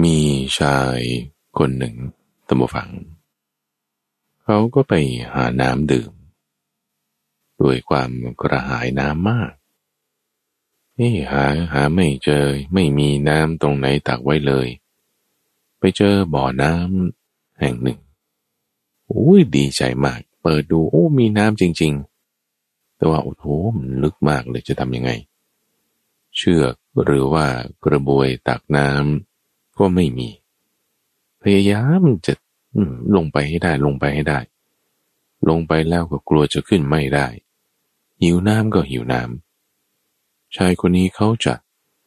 มีชายคนหนึ่งตมฝัง เขาก็ไปหาน้ำดื่ม ด้วยความกระหายน้ำมากนี่หาหาไม่เจอไม่มีน้ำตรงไหนตักไว้เลย ไปเจอบ่อน้ำแห่งหนึ่งอุ้ยดีใจมาก เปิดดูโอ้มีน้ำจริง ๆ แต่ว่าโอ้โหมันลึกมากเลยจะทำยังไง เชือกหรือว่ากระบวยตักน้ำ ก็ไม่มี พยายามจะลงไปให้ได้ลงไปให้ได้ ลงไปแล้วก็กลัวจะขึ้นไม่ได้ หิวน้ำก็หิวน้ำชายคนนี้เขาจะ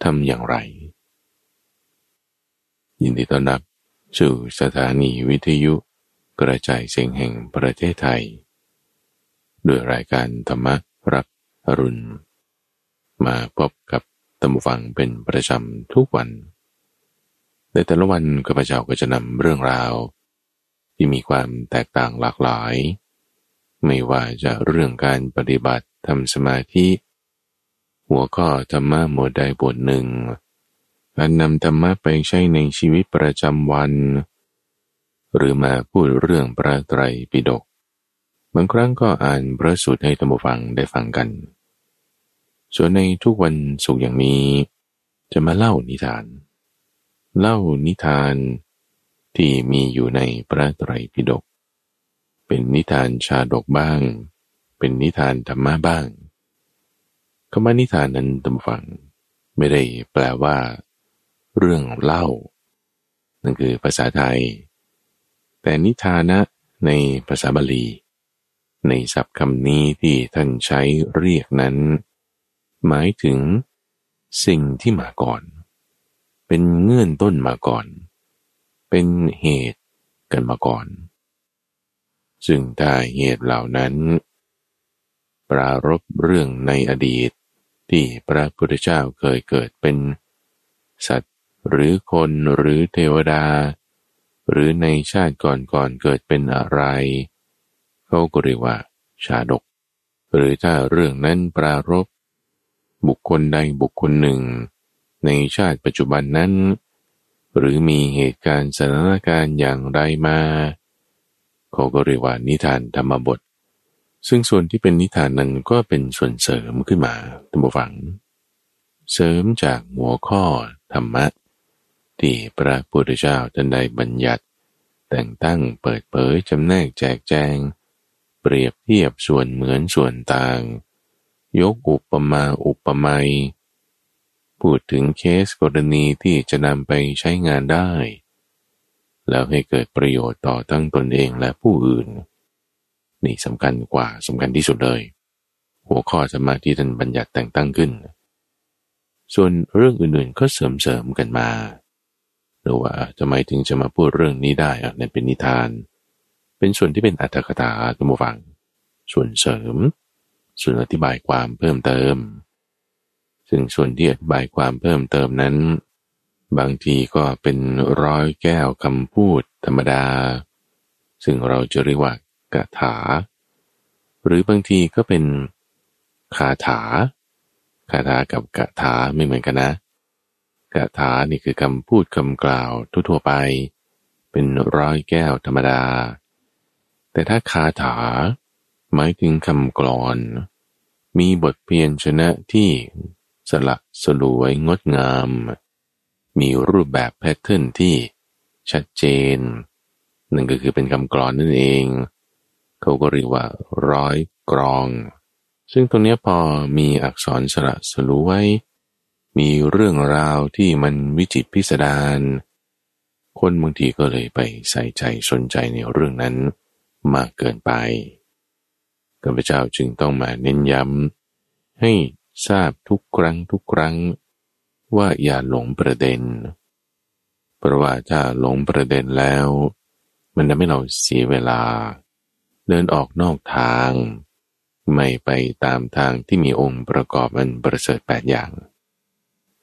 ทำอย่างไร ยินดีต้อนรับสู่สถานีวิทยุกระจายเสียงแห่งประเทศไทย ด้วยรายการธรรมรับอรุณ มาพบกับตัมฟังเป็นประจำทุกวัน ในแต่ละวันข้าพเจ้าก็จะนำเรื่องราว ที่มีความแตกต่างหลากหลาย ไม่ว่าจะเรื่องการปฏิบัติทำสมาธิ หัวข้อธรรมะหมวดใดบทหนึ่งการนำธรรมะไปใช้ในชีวิตประจำวัน หรือมาพูดเรื่องพระไตรปิฎกบางครั้งก็อ่านพระสูตรให้ท่านผู้ฟังได้ฟังกัน ส่วนในทุกวันสุขอย่างนี้ จะมาเล่านิทาน เล่านิทานที่มีอยู่ในพระไตรปิฎกเป็นนิทานชาดกบ้าง เป็นนิทานธรรมะบ้างคำว่านิทานนั้นตำฟัง ไม่ได้แปลว่า เรื่องเล่า นั่นคือภาษาไทย แต่นิทานะในภาษาบาลี ในศัพท์คำนี้ที่ท่านใช้เรียกนั้น หมายถึง สิ่งที่มาก่อน เป็นเงื่อนต้นมาก่อน เป็นเหตุกันมาก่อน ซึ่งถ้าเหตุเหล่านั้น ปรารบเรื่องในอดีตที่พระพุทธเจ้าเคยเกิดเป็น สัตว์หรือคนหรือเทวดา หรือในชาติก่อนๆเกิดเป็นอะไร เขาก็เรียกว่า ชาดก หรือถ้าเรื่องนั้นปรารบบุคคลใดบุคคลหนึ่ง ในชาติปัจจุบันนั้น หรือมีเหตุการณ์สถานการณ์อย่างไรมาเขาก็เรียกว่านิทานธรรมบท ซึ่งส่วนที่เป็นนิทานนั้นก็เป็นส่วนเสริมขึ้นมาท่านผู้ฟัง เสริมจากหัวข้อธรรมะ ที่พระพุทธเจ้าท่านได้บัญญัติ แต่งตั้งเปิดเผยจำแนกแจกแจง เปรียบเทียบส่วนเหมือนส่วนต่าง ยกอุปมาอุปไมย พูดถึงเคสกรณีที่จะนำไปใช้งานได้ แล้วให้เกิดประโยชน์ต่อทั้งตนเองและผู้อื่น นี่สำคัญกว่าสำคัญที่สุดเลย หัวข้อสมาธิท่านบัญญัติแต่งตั้งขึ้น ส่วนเรื่องอื่นๆก็เสริมๆกันมาหรือว่าจะไมถึงจะมาพูดเรื่องนี้ได้อะนั่นเป็นนิทาน เป็นส่วนที่เป็นอัตถกถาตัวฟัง ส่วนเสริม ส่วนอธิบายความเพิ่มเติม ซึ่งส่วนที่อธิบายความเพิ่มเติมนั้น บางทีก็เป็นร้อยแก้วคำพูดธรรมดา ซึ่งเราจะเรียกว่ากถา หรือบางทีก็เป็นคาถา คาถากับกถาไม่เหมือนกันนะกถานี่คือคำพูดคำกล่าวทั่วไป เป็นร้อยแก้วธรรมดา แต่ถ้าคาถา หมายถึงคำกลอน มีบทเพียนชนะที่ สละสลวยงดงาม มีรูปแบบแพทเทิร์นที่ชัดเจนนั่นก็คือเป็นคำกลอนนั่นเอง เขาก็เรียกว่าร้อยกรอง ซึ่งตรงนี้พอมีอักษรสระสลวย มีเรื่องราวที่มันวิจิตพิสดารคนบางทีก็เลยไปใส่ใจสนใจในเรื่องนั้นมากเกินไปข้าพเจ้าจึงต้องมาเน้นย้ำให้ ทราบทุกครั้งทุกครั้ง ว่าอย่าหลงประเด็น เพราะว่าถ้าหลงประเด็นแล้ว มันจะไม่เราเสียเวลา เดินออกนอกทาง ไม่ไปตามทางที่มีองค์ประกอบมันประเสริฐแปดอย่าง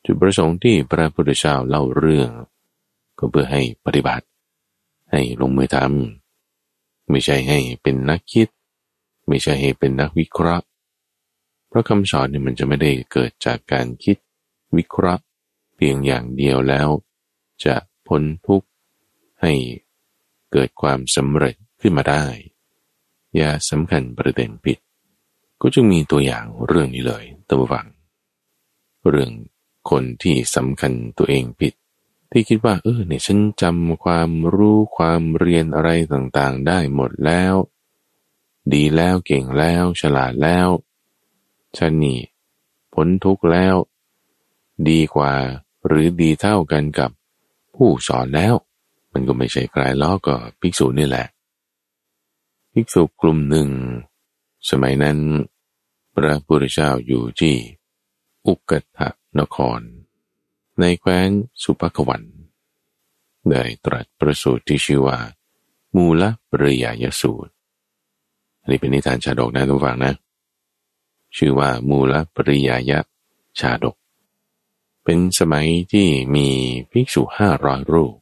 จุดประสงค์ที่พระพุทธเจ้าเล่าเรื่อง ก็เพื่อให้ปฏิบัติ ให้ลงมือทำไม่ใช่ให้เป็นนักคิด ไม่ใช่ให้เป็นนักวิเคราะห์ เพราะคำสอนเนี่ยมันจะไม่ได้เกิดจากการคิดวิเคราะห์ เพียงอย่างเดียวแล้ว จะพ้นทุกข์ให้เกิดความสำเร็จขึ้นมาได้ อย่าสำคัญประเด็นผิด ก็จึงมีตัวอย่างเรื่องนี้เลยตัวัง เรื่องคนที่สำคัญตัวเองผิด ที่คิดว่า เออเนี่ยฉันจำความรู้ความเรียนอะไรต่างๆ ได้หมดแล้ว ดีแล้วเก่งแล้วฉลาดแล้ว ฉันนี่พ้นทุกข์แล้ว ดีกว่าหรือดีเท่ากันกับผู้สอนแล้ว มันก็ไม่ใช่ใครล้อก็ภิกษุนี่แหละ ภิกษุกลุ่มหนึ่ง สมัยนั้น พระพุทธเจ้าอยู่ที่ อุกตะนคร ในแคว้นสุภควันได้ตรัสประสูตรที่ชื่อว่า มูลปริยายสูตร อันนี้เป็นนิทานชาดกนะทุกฝังนะ ชื่อว่ามูลปริยายะชาดก เป็นสมัยที่มีภิกษุห้าร้อยรูป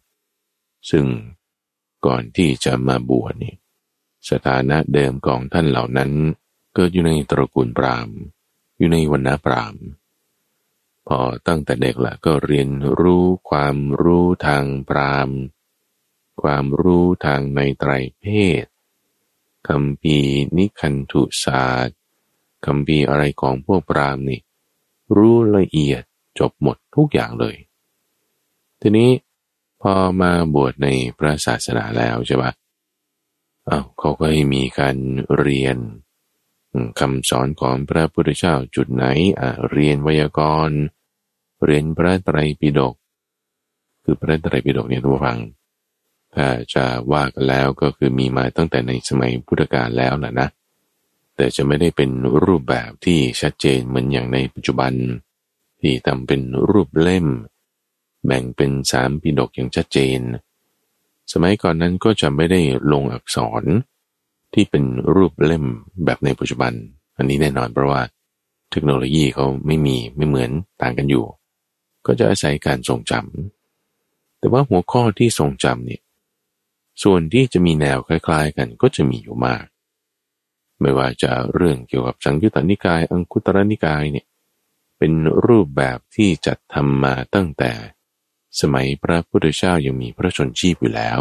ซึ่งก่อนที่จะมาบวชนี่สถานะเดิมของท่านเหล่านั้นเกิดอยู่ในตระกูลปรามอยู่ในวรรณปรามพอตั้งแต่เด็กละก็เรียนรู้ความรู้ทางปรามความรู้ทางในไตรเพศคำพีนิคันธุศาสตร์ คำพีอะไรของพวกปรามนี่ รู้ละเอียดจบหมดทุกอย่างเลย ทีนี้พอมาบวชในพระศาสนาแล้วใช่ปะอ้าวเขาก็ให้มีการเรียนคำสอนของพระพุทธเจ้าจุดไหนอะเรียนไวยากรณ์ เรียนพระไตรปิฎกคือพระไตรปิฎกเนี่ยทุกฟัง ถ้าจะว่ากันแล้วก็คือมีมาตั้งแต่ในสมัยพุทธกาลแล้วแหละนะ แต่จะไม่ได้เป็นรูปแบบที่ชัดเจนเหมือนอย่างในปัจจุบัน ที่ทำเป็นรูปเล่ม แบ่งเป็นสามปิฎกอย่างชัดเจน สมัยก่อนนั้นก็จะไม่ได้ลงอักษร ที่เป็นรูปเล่มแบบในปัจจุบัน อันนี้แน่นอนเพราะว่า เทคโนโลยีเขาไม่มีไม่เหมือนต่างกันอยู่ ก็จะอาศัยการทรงจำแต่ว่าหัวข้อที่ทรงจำเนี่ยส่วนที่จะมีแนวคล้าย ๆ กันก็จะมีอยู่มาก ไม่ว่าจะเรื่องเกี่ยวกับสังยุตตนิกาย อังคุตรนิกายเนี่ยเป็นรูปแบบที่จัดทำมาตั้งแต่สมัยพระพุทธเจ้ายังมีพระชนชีพอยู่แล้ว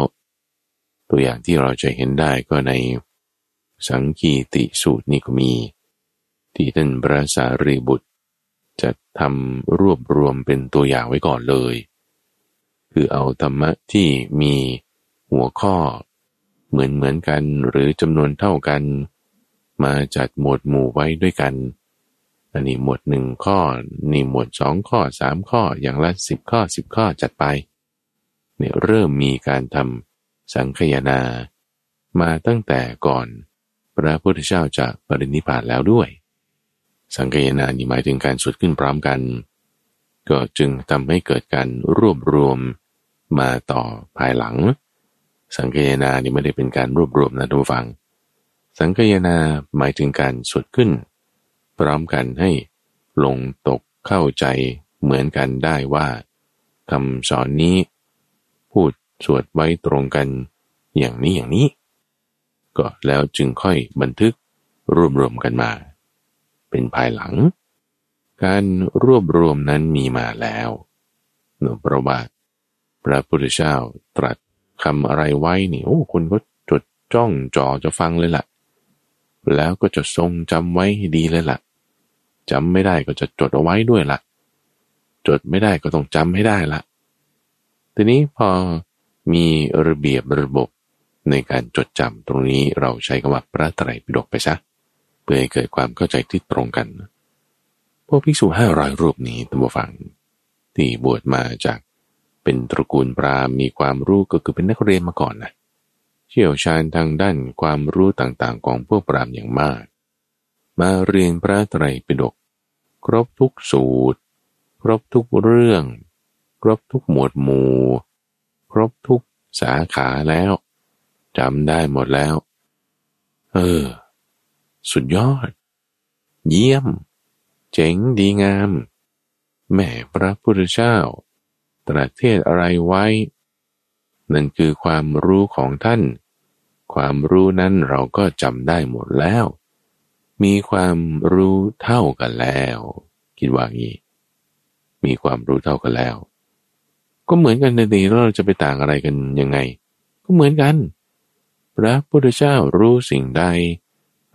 ตัวอย่างที่เราจะเห็นได้ก็ในสังกีติสูตรนี่ก็มี ที่ท่านพระสารีบุตร จะทำรวบรวมเป็นตัวอย่างไว้ก่อนเลย คือเอาธรรมะที่มีหัวข้อ เหมือนเหมือนกันหรือจำนวนเท่ากัน มาจัดหมวดหมู่ไว้ด้วยกัน อันนี้หมวดหนึ่งข้อ นี่หมวดสองข้อสามข้ออย่างละสิบข้อสิบข้อจัดไป เนี่ยเริ่มมีการทำสังคยนา มาตั้งแต่ก่อนพระพุทธเจ้าจะปรินิพพานแล้วด้วย สังเกตนานี่หมายถึงการสุดขึ้นพร้อมกัน ก็จึงทำให้เกิดการรวบรวมมาต่อภายหลัง สังเกตนานี่ไม่ได้เป็นการรวบรวมนะทุกฟัง สังเกตนาหมายถึงการสุดขึ้น พร้อมกันให้ลงตกเข้าใจเหมือนกันได้ว่าคำสอนนี้ พูดสวดไว้ตรงกันอย่างนี้อย่างนี้ ก็แล้วจึงค่อยบันทึกรวบรวมกันมา เป็นภายหลัง การรวบรวมนั้นมีมาแล้วเนื่องเพระว่าพระพุทธเจ้าตรัสคำอะไรไว้นี่โอ้คนก็จดจ้องจอจะฟังเลยละ่ะ แล้วก็จะทรงจำไว้ให้ดีเลยละ่ะจำไม่ได้ก็จะจดเอาไว้ด้วยละ่ะ จดไม่ได้ก็ต้องจำให้ได้ละทีนี้พอมีระเบียบระบบในการจดจำตรงนี้เราใช้คำว่าพระไตรปิฎกไปซะเพื่อให้เกิดความเข้าใจที่ตรงกัน พวกภิกษุห้าร้อยรูปนี้ตัมฟัง ที่บวชมาจากเป็นตระกูลปราหมณ์มีความรู้ก็คือเป็นนักเรียนมาก่อนนะ เชี่ยวชาญทางด้านความรู้ต่างๆ ของพวกปรามอย่างมาก มาเรียนพระไตรปิฎกครบทุกสูตร ครบทุกเรื่อง ครบทุกหมวดหมู่ ครบทุกสาขาแล้วจำได้หมดแล้ว เออ สุดยอด เยี่ยม เจ๋งดีงาม แม่พระพุทธเจ้า ตรัสเทศอะไรไว้ นั่นคือความรู้ของท่าน ความรู้นั้นเราก็จำได้หมดแล้ว มีความรู้เท่ากันแล้ว คิดว่างี้ มีความรู้เท่ากันแล้ว ก็เหมือนกันในนี้เราจะไปต่างอะไรกันยังไง ก็เหมือนกัน พระพุทธเจ้ารู้สิ่งใด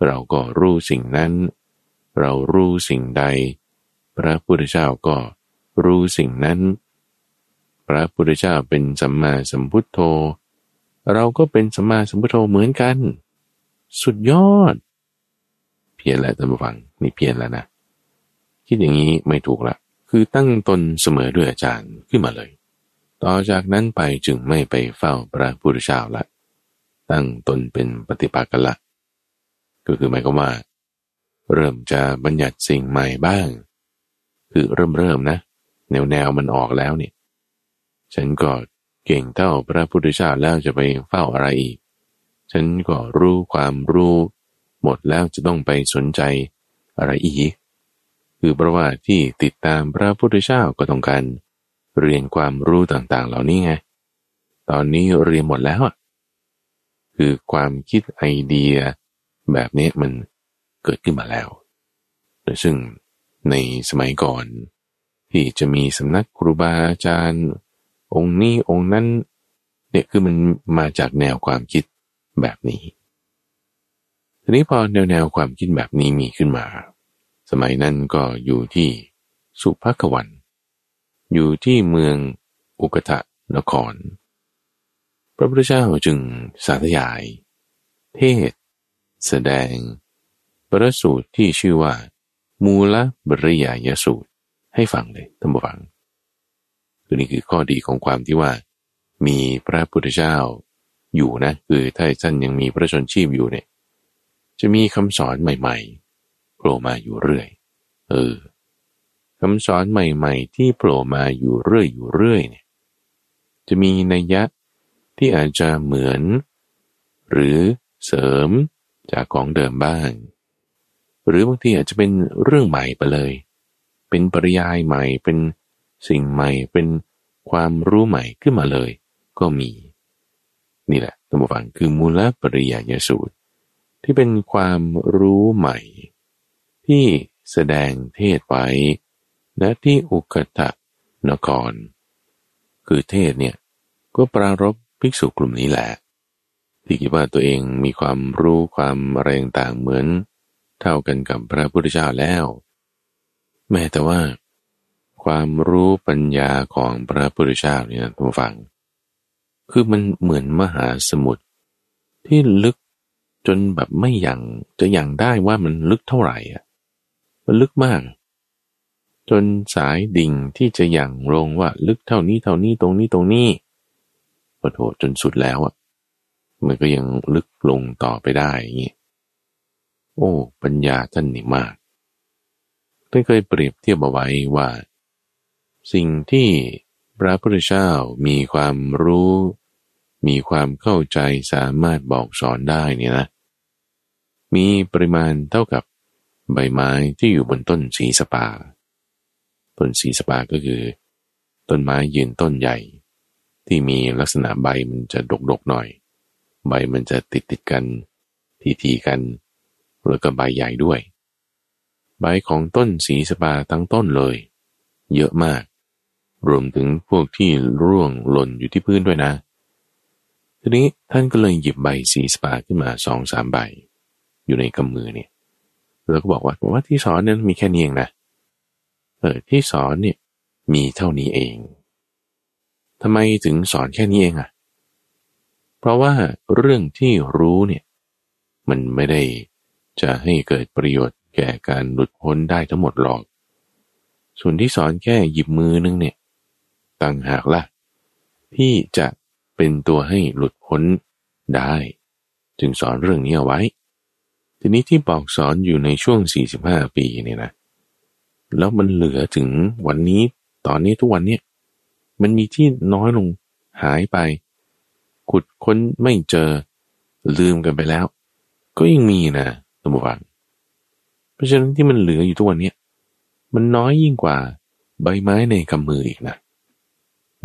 เราก็รู้สิ่งนั้น เรารู้สิ่งใด พระพุทธเจ้าก็รู้สิ่งนั้น พระพุทธเจ้าเป็นสัมมาสัมพุทโธ เราก็เป็นสัมมาสัมพุทโธเหมือนกัน สุดยอด เพียรแล้วท่านผู้ฟังนี่เพียรแล้วนะคิดอย่างนี้ไม่ถูกละคือตั้งตนเสมอด้วยอาจารย์ขึ้นมาเลย ต่อจากนั้นไปจึงไม่ไปเฝ้าพระพุทธเจ้าละ ตั้งตนเป็นปฏิปักษ์กันละ ก็คือหมายความว่า เริ่มจะบัญญัติสิ่งใหม่บ้าง คือเริ่มเริ่มนะ แนวแนวมันออกแล้วเนี่ย ฉันก็ เก่งเท่าพระพุทธเจ้าแล้วจะไปเฝ้าอะไรอีก ฉันก็รู้ความรู้ หมดแล้วจะต้องไปสนใจอะไรอีก คือเพราะว่าที่ติดตามพระพุทธเจ้าก็ต้องการเรียนความรู้ต่างๆ เหล่านี้ไง ตอนนี้เรียนหมดแล้วอะคือความคิดไอเดีย แบบนี้มันเกิดขึ้นมาแล้ว ซึ่งในสมัยก่อนที่จะมีสำนักครูบาอาจารย์ องค์นี้องค์นั้นเนี่ยคือมันมาจากแนวความคิดแบบนี้ ทีนี้พอแนวแนวความคิดแบบนี้มีขึ้นมา สมัยนั้นก็อยู่ที่สุภควัน อยู่ที่เมืองอุกทะนคร พระพุทธเจ้าจึงสาธยาย เทศ แสดง ประสูตรที่ชื่อว่า มูลบริยายสูตรให้ฟังเลยท่านผู้ฟัง คือนี่คือข้อดีของความที่ว่า มีพระพุทธเจ้าอยู่นะ คือถ้าท่านยังมีพระชนชีพอยู่เนี่ย จะมีคำสอนใหม่ๆโผล่มาอยู่เรื่อย เออคำสอนใหม่ ๆ ที่โผล่มาอยู่เรื่อยอยู่เรื่อยเนี่ย จะมีนัยยะที่อาจจะเหมือน หรือเสริมจากของเดิมบ้าง หรือบางทีอาจจะเป็นเรื่องใหม่ไปเลย เป็นปริยายใหม่เป็น สิ่งใหม่เป็นความรู้ใหม่ขึ้นมาเลย ก็มี นี่แหละตัมบูฟังคือมูลปริยายสูตร ที่เป็นความรู้ใหม่ ที่แสดงเทศไว้ณที่อุกตะนคร คือเทศเนี่ยก็ปรารบภิกษุกลุ่มนี้แหละที่คิดว่าตัวเองมีความรู้ความอะไรต่างเหมือน เท่ากันกับพระพุทธเจ้าแล้ว แม้แต่ว่า ความรู้ปัญญาของพระพุทธเจ้าเนี่ยท่านฟัง คือมันเหมือนมหาสมุทรที่ลึกจนแบบไม่ยังจะยังได้ว่ามันลึกเท่าไหร่อะมันลึกมาก จนสายดิ่งที่จะยังลงว่าลึกเท่านี้เท่านี้ตรงนี้ตรงนี้โอ้โหจนสุดแล้วอะมันก็ยังลึกลงต่อไปได้อย่างนี้โอ้ ปัญญาท่านนี่มากท่านเคยเปรียบเทียบเอาไว้ว่า สิ่งที่พระพุทธเจ้ามีความรู้ มีความเข้าใจสามารถบอกสอนได้เนี่ยนะ มีปริมาณเท่ากับใบไม้ที่อยู่บนต้นสีสปา ต้นสีสปาก็คือ ต้นไม้ยืนต้นใหญ่ ที่มีลักษณะใบมันจะดกๆหน่อย ใบมันจะติดติดกัน ทีๆกัน แล้วก็ใบใหญ่ด้วย ใบของต้นสีสปาทั้งต้นเลย เยอะมาก รวมถึงพวกที่ร่วงหล่นอยู่ที่พื้นด้วยนะ ทีนี้ท่านก็เลยหยิบใบสีสปาขึ้นมาสองสามใบ อยู่ในกำมือเนี่ยแล้วก็บอกว่าว่าที่สอนนั้นมีแค่นี้เองนะเออที่สอนเนี่ยมีเท่านี้เองทำไมถึงสอนแค่นี้เองอะ่ะ เพราะว่าเรื่องที่รู้เนี่ยมันไม่ได้จะให้เกิดประโยชน์แก่การหลุดพ้นได้ทั้งหมดหรอก ส่วนที่สอนแค่หยิบมือนึงเนี่ย ต่างหากละ่ะ ที่จะเป็นตัวให้หลุดพ้นได้ จึงสอนเรื่องนี้เอาไว้ ทีนี้ที่บอกสอนอยู่ในช่วง 45 ปีเนี่ยนะ แล้วมันเหลือถึงวันนี้ตอนนี้ทุกวันเนี่ยมันมีที่น้อยลงหายไป ขุดค้นไม่เจอลืมกันไปแล้ว ก็ยังมีนะตัมบวังเพราะฉะนั้นที่มันเหลืออยู่ทุกวันนี้มันน้อยยิ่งกว่าใบไม้ในกำมืออีกนะ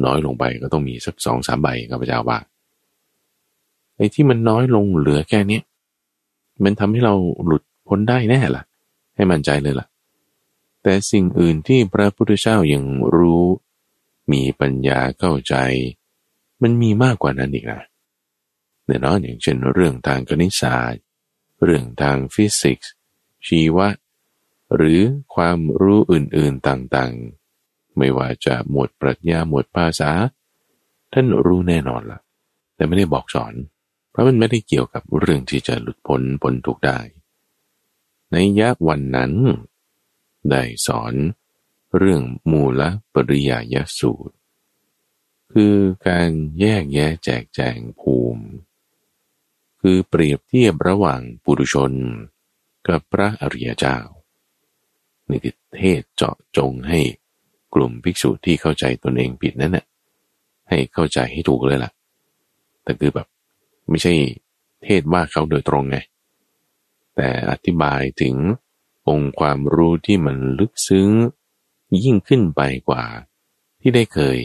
น้อยลงไปก็ต้องมีสักสองสามใบกับพระเจ้าว่าไอ้ที่มันน้อยลงเหลือแค่นี้มันทำให้เราหลุดพ้นได้แน่ละ่ะ ให้มั่นใจเลยล่ะ แต่สิ่งอื่นที่พระพุทธเจ้ายังรู้ มีปัญญาเข้าใจ มันมีมากกว่านั้นอีกนะแน่นอนอย่างเช่นเรื่องทางคณิตศาสตร์ เรื่องทางฟิสิกส์ชีวะ หรือความรู้อื่นๆต่างๆ ไม่ว่าจะหมวดปรัชญาหมวดภาษา ท่านรู้แน่นอนละ่ะ แต่ไม่ได้บอกสอน เพราะมันไม่ได้เกี่ยวกับเรื่องที่จะหลุดพ้นพ้นทุกได้ ในยะวันนั้น ได้สอนเรื่องมูลปริยายสูตร คือการแยกแยะแจกแจงภูมิ คือเปรียบเทียบระหว่างปุถุชน กับพระอริยเจ้านี่คือเทศเจาะจงให้ กลุ่มภิกษุที่เข้าใจตนเองผิดนั่นแหละให้เข้าใจให้ถูกเลยล่ะ แต่คือแบบ ไม่ใช่เทศว่าเขาโดยตรงไง แต่อธิบายถึงองค์ความรู้ที่มันลึกซึ้ง ยิ่งขึ้นไปกว่า ที่ได้เคย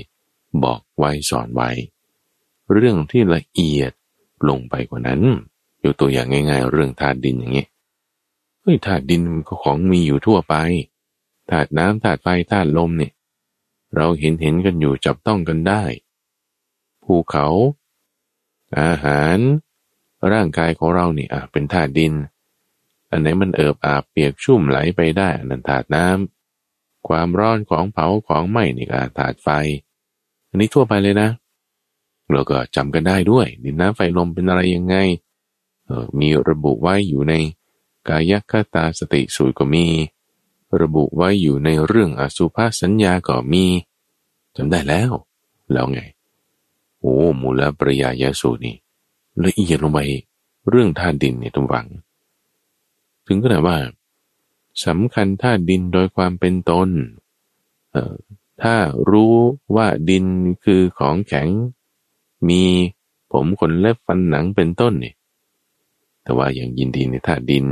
บอกไว้สอนไว้ เรื่องที่ละเอียดลงไปกว่านั้นยกตัวอย่างง่าย ๆ เรื่องธาตุดินอย่างเงี้ยเฮ้ยธาตุดินก็ของมีอยู่ทั่วไปธาตุน้ำธาตุไฟธาตุลมเนี่ย เราเห็นเห็นกันอยู่จับต้องกันได้ ภูเขา อาหาร ร่างกายของเราเนี่ยเป็นธาตุดิน อันไหนมันเอิบอาบเปียกชุ่มไหลไปได้อันนั้นธาตุน้ำความร้อนของเผาของไหม้นี่ก็ธาตุไฟ อันนี้ทั่วไปเลยนะ เราก็จำกันได้ด้วย ดินน้ำไฟลมเป็นอะไรยังไงเออมีระบุไว้อยู่ในกายคตาสติสูตรก็มี ระบุไว้อยู่ในเรื่องอสุภาษสัญญาก็มีจำได้แล้ว แล้วไง โอ้มูลปริยายสูตรนี่ละเอียดลงไปเรื่องธาตุดินเนี่ยทุกฝัง ถึงขนาดว่าสำคัญธาตุดินโดยความเป็นตนเอ่อถ้ารู้ว่าดินคือของแข็ง มีผมขนเล็บฟันหนังเป็นต้นนี่แต่ว่าอย่างยินดีในธาตุดิน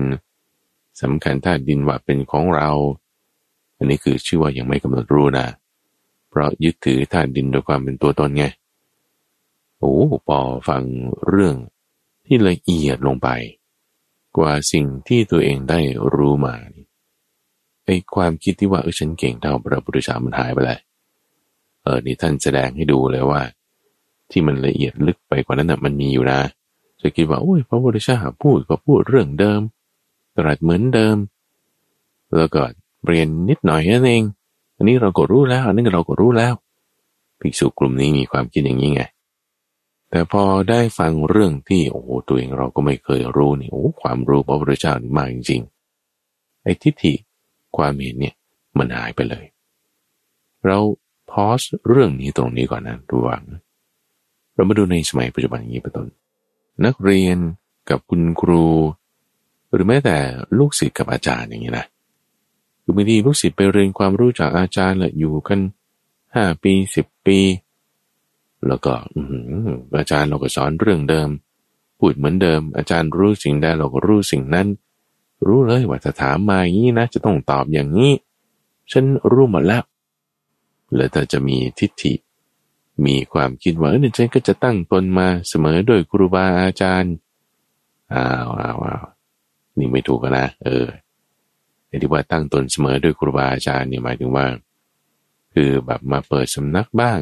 สำคัญธาตุดินว่าเป็นของเรา อันนี้คือชื่อว่ายังไม่กำหนดรู้นะ เพราะยึดถือธาตุดินโดยความเป็นตัวตนไง โอ้ปอฟังเรื่องที่ละเอียดลงไป กว่าสิ่งที่ตัวเองได้รู้มาไอ้ความคิดที่ว่าเออฉันเก่งเท่าพระพุทธเจ้ามันหายไปเลยเออนี่ท่านแสดงให้ดูเลยว่า ที่มันละเอียดลึกไปกว่านั้นนะมันมีอยู่นะ จะคิดว่าโอ้ยพระพุทธเจ้าพูดก็พูดเรื่องเดิม ตรัสเหมือนเดิม แล้วก็เปลี่ยนนิดหน่อยนั่นเอง อันนี้เราก็รู้แล้วอันนี้เราก็รู้แล้วภิกษุกลุ่มนี้มีความคิดอย่างนี้ไง แต่พอได้ฟังเรื่องที่โอ้โหตัวเองเราก็ไม่เคยรู้นี่โอ้ความรู้พระพุทธเจ้านี่มากจริงๆไอ้ทิฏฐิความเห็นเนี่ยมันหายไปเลย เราพอสเรื่องนี้ตรงนี้ก่อนนะระวังเรามาดูในสมัยปัจจุบันอย่างนี้เป็นต้นนักเรียนกับคุณครู หรือแม้แต่ลูกศิษย์กับอาจารย์อย่างนี้นะคือบางทีลูกศิษย์ไปเรียนความรู้จากอาจารย์แหละอยู่กันห้าปีสิบปี แล้วก็อาจารย์เราก็สอนเรื่องเดิม พูดเหมือนเดิม อาจารย์รู้สิ่งใดเราก็รู้สิ่งนั้น รู้เลยว่าถ้าถามมาอย่างนี้นะจะต้องตอบอย่างนี้ ฉันรู้หมดแล้วแล้วถ้าจะมีทิฏฐิ มีความคิดว่าเออฉันก็จะตั้งตนมาเสมอโดยครูบาอาจารย์อ้าวอ้าวอ้าว นี่ไม่ถูกนะ เออไอ้ที่ว่าตั้งตนเสมอโดยครูบาอาจารย์เนี่ยหมายถึงว่า คือแบบมาเปิดสำนักบ้าง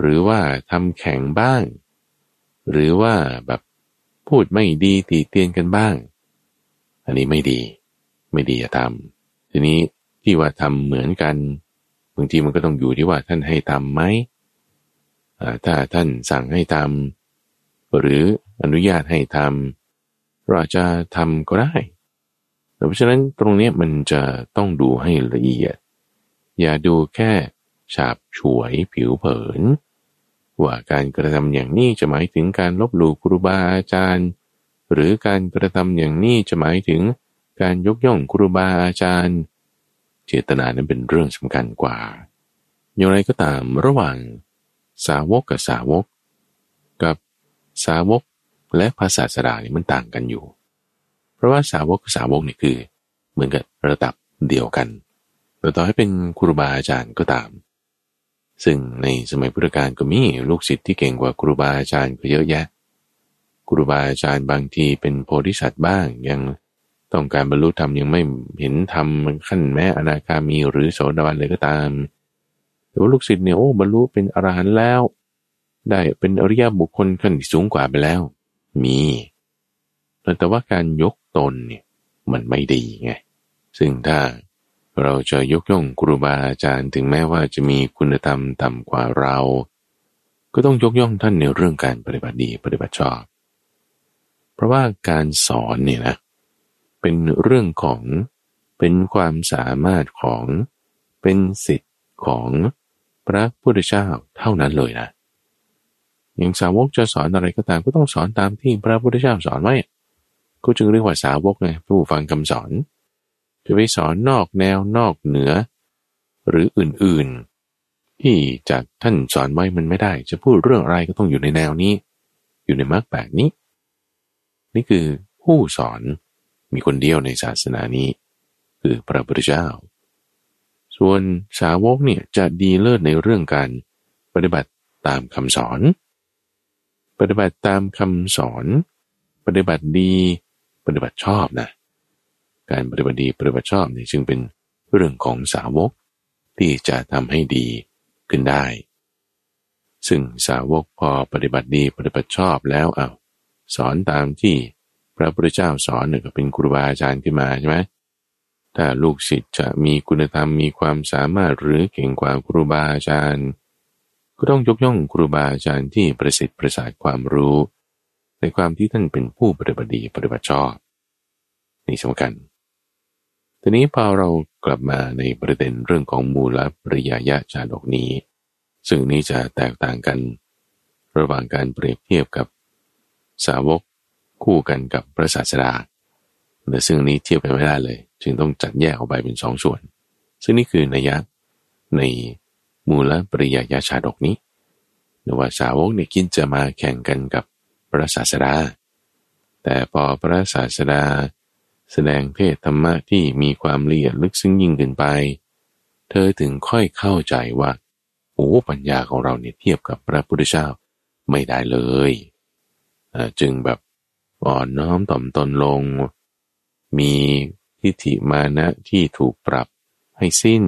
หรือว่าทำแข่งบ้าง หรือว่าแบบพูดไม่ดีตีเตียนกันบ้าง อันนี้ไม่ดี ไม่ดีอย่าทำทีนี้ที่ว่าทำเหมือนกันบางทีมันก็ต้องอยู่ที่ว่าท่านให้ทำไหมถ้าท่านสั่งให้ทำหรืออนุญาตให้ทำ เราจะทำก็ได้เพราะฉะนั้นตรงนี้มันจะต้องดูให้ละเอียด อย่าดูแค่ฉาบฉวยผิวเผิน ว่าการกระทำอย่างนี้จะหมายถึงการลบหลู่ครูบาอาจารย์ หรือการกระทำอย่างนี้จะหมายถึงการยกย่องครูบาอาจารย์ เจตนานั้นเป็นเรื่องสำคัญกว่า อย่างไรก็ตามระหว่างสาวกกับสาวก กับสาวก และภาษาสดานี่ยมันต่างกันอยู่ เพราะว่าสาวกสาวกเนี่ยคือ เหมือนกับระดับเดียวกันแต่ต่อให้เป็นครูบาอาจารย์ก็ตาม ซึ่งในสมัยพุทธกาลก็มีลูกศิษย์ที่เก่งกว่าครูบาอาจารย์ก็เยอะแยะ ครูบาอาจารย์บางทีเป็นโพธิสัตว์บ้างยังต้องการบรรลุธรรมยังไม่เห็นธรรมขั้นแม้อนาคามีหรือโสดาบันเลยก็ตาม แต่ว่าลูกศิษย์เนี่ยโอ้บรรลุเป็นอรหันต์แล้ว ได้เป็นอริยบุคคลขั้นสูงกว่าไปแล้ว มี แต่ว่าการยกตนเนี่ยมันไม่ดีไง ซึ่งถ้าเราจะยกย่องครูบาอาจารย์ถึงแม้ว่าจะมีคุณธรรมต่ำกว่าเรา ก็ต้องยกย่องท่านในเรื่องการปฏิบัติดีปฏิบัติชอบ เพราะว่าการสอนเนี่ยนะ เป็นเรื่องของเป็นความสามารถของเป็นสิทธิ์ของพระพุทธเจ้าเท่านั้นเลยนะ อย่างสาวกจะสอนอะไรก็ตามก็ต้องสอนตามที่พระพุทธเจ้าสอนไว้ก็จึงเรียกว่าสาวกไงผู้ฟังคำสอนจะไปสอนนอกแนวนอกเหนือ หรืออื่นๆ ที่จากท่านสอนไว้มันไม่ได้ จะพูดเรื่องอะไรก็ต้องอยู่ในแนวนี้ อยู่ในมรรคแปดนี้ นี่คือผู้สอนมีคนเดียวในศาสนานี้ คือพระพุทธเจ้า ส่วนสาวกเนี่ยจะดีเลิศในเรื่องการปฏิบัติตามคำสอน ปฏิบัติตามคำสอน ปฏิบัติดี ปฏิบัติชอบนะ การปฏิบัติดีปฏิบัติชอบนี่จึงเป็นเรื่องของสาวกที่จะทำให้ดีขึ้นได้ ซึ่งสาวกพอปฏิบัติดีปฏิบัติชอบแล้วเอาสอนตามที่พระพุทธเจ้าสอนเนี่ยก็เป็นครูบาอาจารย์ขึ้นมาใช่ไหมถ้าลูกศิษย์จะมีคุณธรรมมีความสามารถหรือเก่งกว่าครูบาอาจารย์ ก็ต้องยกย่องครูบาอาจารย์ที่ประสิทธิ์ประสาทความรู้ ในความที่ท่านเป็นผู้ปฏิบัติดีปฏิบัติชอบ นี่สำคัญทีนี้พอเรากลับมาในประเด็นเรื่องของมูลปริยายะชาดกนี้ ซึ่งนี้จะแตกต่างกัน ระหว่างการเปรียบเทียบกับสาวกคู่กันกับพระศาสดาแต่ซึ่งนี้เทียบกันไม่ได้เลย จึงต้องจัดแยกออกไปเป็นสองส่วน ซึ่งนี่คือนัยยะใน มูลปริยายะชาดกนี้หรือว่าสาวกเนี่ยคิดจะมาแข่งกันกับพระศาสดา แต่พอพระศาสดา แสดงเทศธรรมะที่มีความละเอียดลึกซึ้งยิ่งขึ้นไป เธอถึงค่อยเข้าใจว่าโอ้ปัญญาของเราเนี่ยเทียบกับพระพุทธเจ้าไม่ได้เลย จึงแบบอ่อนน้อมต่อมตนลง มีทิฏฐิมานะที่ถูกปรับให้สิ้น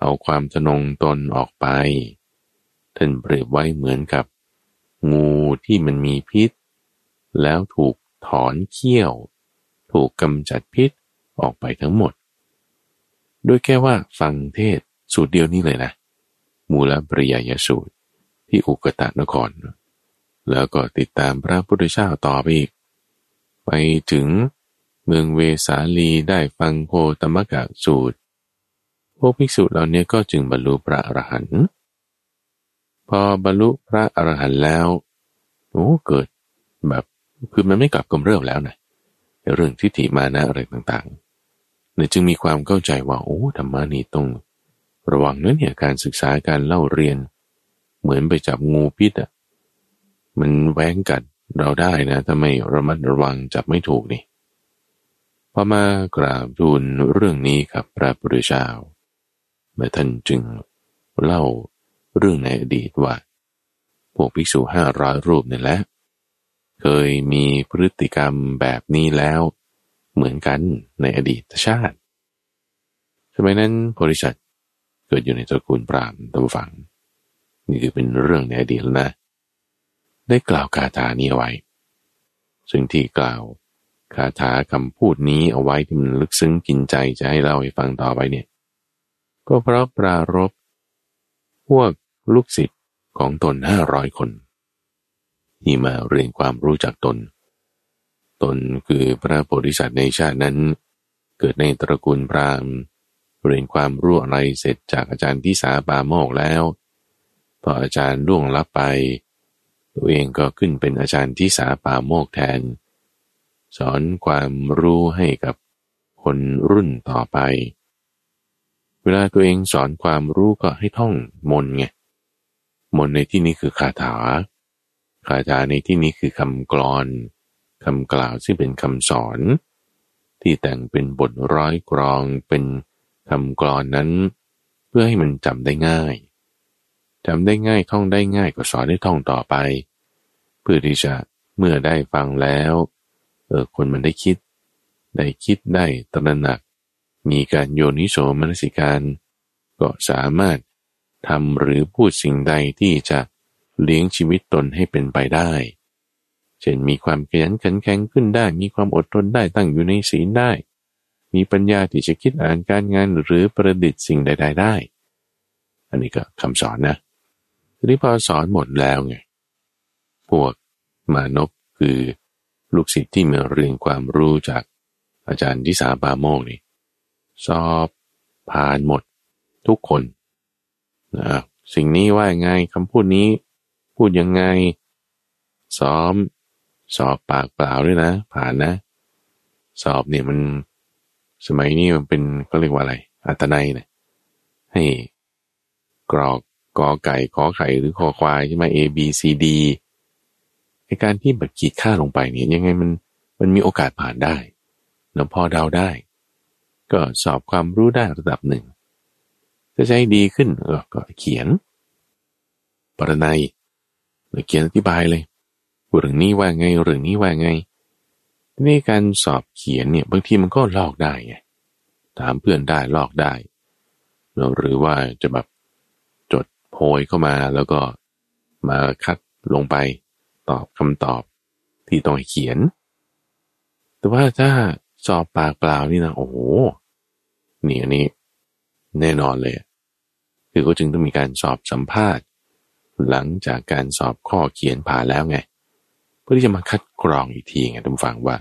เอาความทนงตนออกไป ท่านเปรียบไว้เหมือนกับ งูที่มันมีพิษ แล้วถูกถอนเขี้ยว ถูกกำจัดพิษออกไปทั้งหมด โดยแค่ว่าฟังเทศสูตรเดียวนี้เลยนะ มูลปริยายสูตรที่อุกตะนคร แล้วก็ติดตามพระพุทธเจ้าต่อไปอีก ไปถึงเมืองเวสาลีได้ฟังโพตมกะสูตร พวกภิกษุเหล่านี้ก็จึงบรรลุพระอรหันต์พอบรรลุพระอรหันต์แล้วโอ้เกิดแบบคือมันไม่กลับกำเริบแล้วนะเรื่องทิฏฐิมานะอะไรต่างๆเนี่ยจึงมีความเข้าใจว่าโอ้ธรรมะนี่ต้องระวังนะเนี่ยการศึกษาการเล่าเรียน เหมือนไปจับงูพิษอะมันแว้งกัดเราได้นะถ้าไม่ระมัดระวังจับไม่ถูกนี่พอมากราบทูลเรื่องนี้ครับพระพุทธเจ้า มื่ท่านจึงเล่าเรื่องในอดีตว่า พวกภิกษุห้าร้อยรูปนี่แหละ เคยมีพฤติกรรมแบบนี้แล้ว เหมือนกันในอดีตชาติ สมัยนั้นโพธิสัตว์เกิดอยู่ในตระกูลปรามตำฝัง นี่คือเป็นเรื่องในอดีตแล้วนะ ได้กล่าวคาถานี้ไว้ ซึ่งที่กล่าวคาถาคำพูดนี้เอาไว้ที่มันลึกซึ้งกินใจจะให้เล่าให้ฟังต่อไปเนี่ย ก็เพราะปรารบพวกลูกศิษย์ของตนห้าร้อยคน ที่มาเรียนความรู้จักตน ตนคือพระโพธิสัตว์ในชาตินั้น เกิดในตระกูลพราหมณ์เรียนความรู้อะไรเสร็จจากอาจารย์ที่สาปาโมกแล้วพออาจารย์ล่วงลับไป ตัวเองก็ขึ้นเป็นอาจารย์ที่สาปาโมกแทน สอนความรู้ให้กับคนรุ่นต่อไป เวลาตัวเองสอนความรู้ก็ให้ท่องมนไง มนในที่นี้คือคาถา คาถาในที่นี้คือคำกรอนคำกล่าวซึ่งเป็นคำสอน ที่แต่งเป็นบทร้อยกรองเป็นคำกรอนนั้น เพื่อให้มันจำได้ง่ายจำได้ง่ายท่องได้ง่ายก็สอนได้ท่องต่อไป เพื่อที่จะเมื่อได้ฟังแล้ว เออคนมันได้คิด ได้คิดได้ตระหนัก มีการโยนิโสมนสิการ ก็สามารถทำหรือพูดสิ่งใดที่จะเลี้ยงชีวิตตนให้เป็นไปได้ เช่นมีความขยันขันแข็งขึ้นได้ มีความอดทนได้ตั้งอยู่ในศีลได้ มีปัญญาที่จะคิดอ่านการงานหรือประดิษฐ์สิ่งใด ๆ ได้ อันนี้ก็คำสอนนะทีนี้พอสอนหมดแล้วไง พวกมานพคือลูกศิษย์ที่มาเรียนความรู้จากอาจารย์ทิสาบาโมกนี่ สอบผ่านหมดทุกคนนะสิ่งนี้ว่ายังไงคำพูดนี้ พูดยังไง ซ้อม สอบปากเปล่าด้วยนะ ผ่านนะ สอบเนี่ยมันสมัยนี้มันเป็นก็เรียกว่าอะไร อัตนัยนะให้กรอกกอไก่ขอไข่หรือคอควายใช่ไหม A B C D ในการที่แบบขีดค่าลงไปเนี่ยยังไงมันมันมีโอกาสผ่านได้เราพอเดาได้ ก็สอบความรู้ได้ระดับหนึ่งจะใช้ดีขึ้นเออก็เขียน ปรนัยเขียนอธิบายเลยเรื่องนี้ว่าไงเรื่องนี้ว่าไงในการสอบเขียนเนี่ยบางทีมันก็ลอกได้ไงถามเพื่อนได้ลอกได้ หรือว่าจะแบบจดโพยเข้ามาแล้วก็มาคัดลงไปตอบคำตอบที่ต้องเขียน แต่ว่าถ้าสอบปากเปล่านี่นะโอ้โห นี่อันนี้แน่นอนเลย คือก็จึงต้องมีการสอบสัมภาษณ์ หลังจากการสอบข้อเขียนผ่านแล้วไง เพื่อที่จะมาคัดกรองอีกทีไงทุกฟังว่า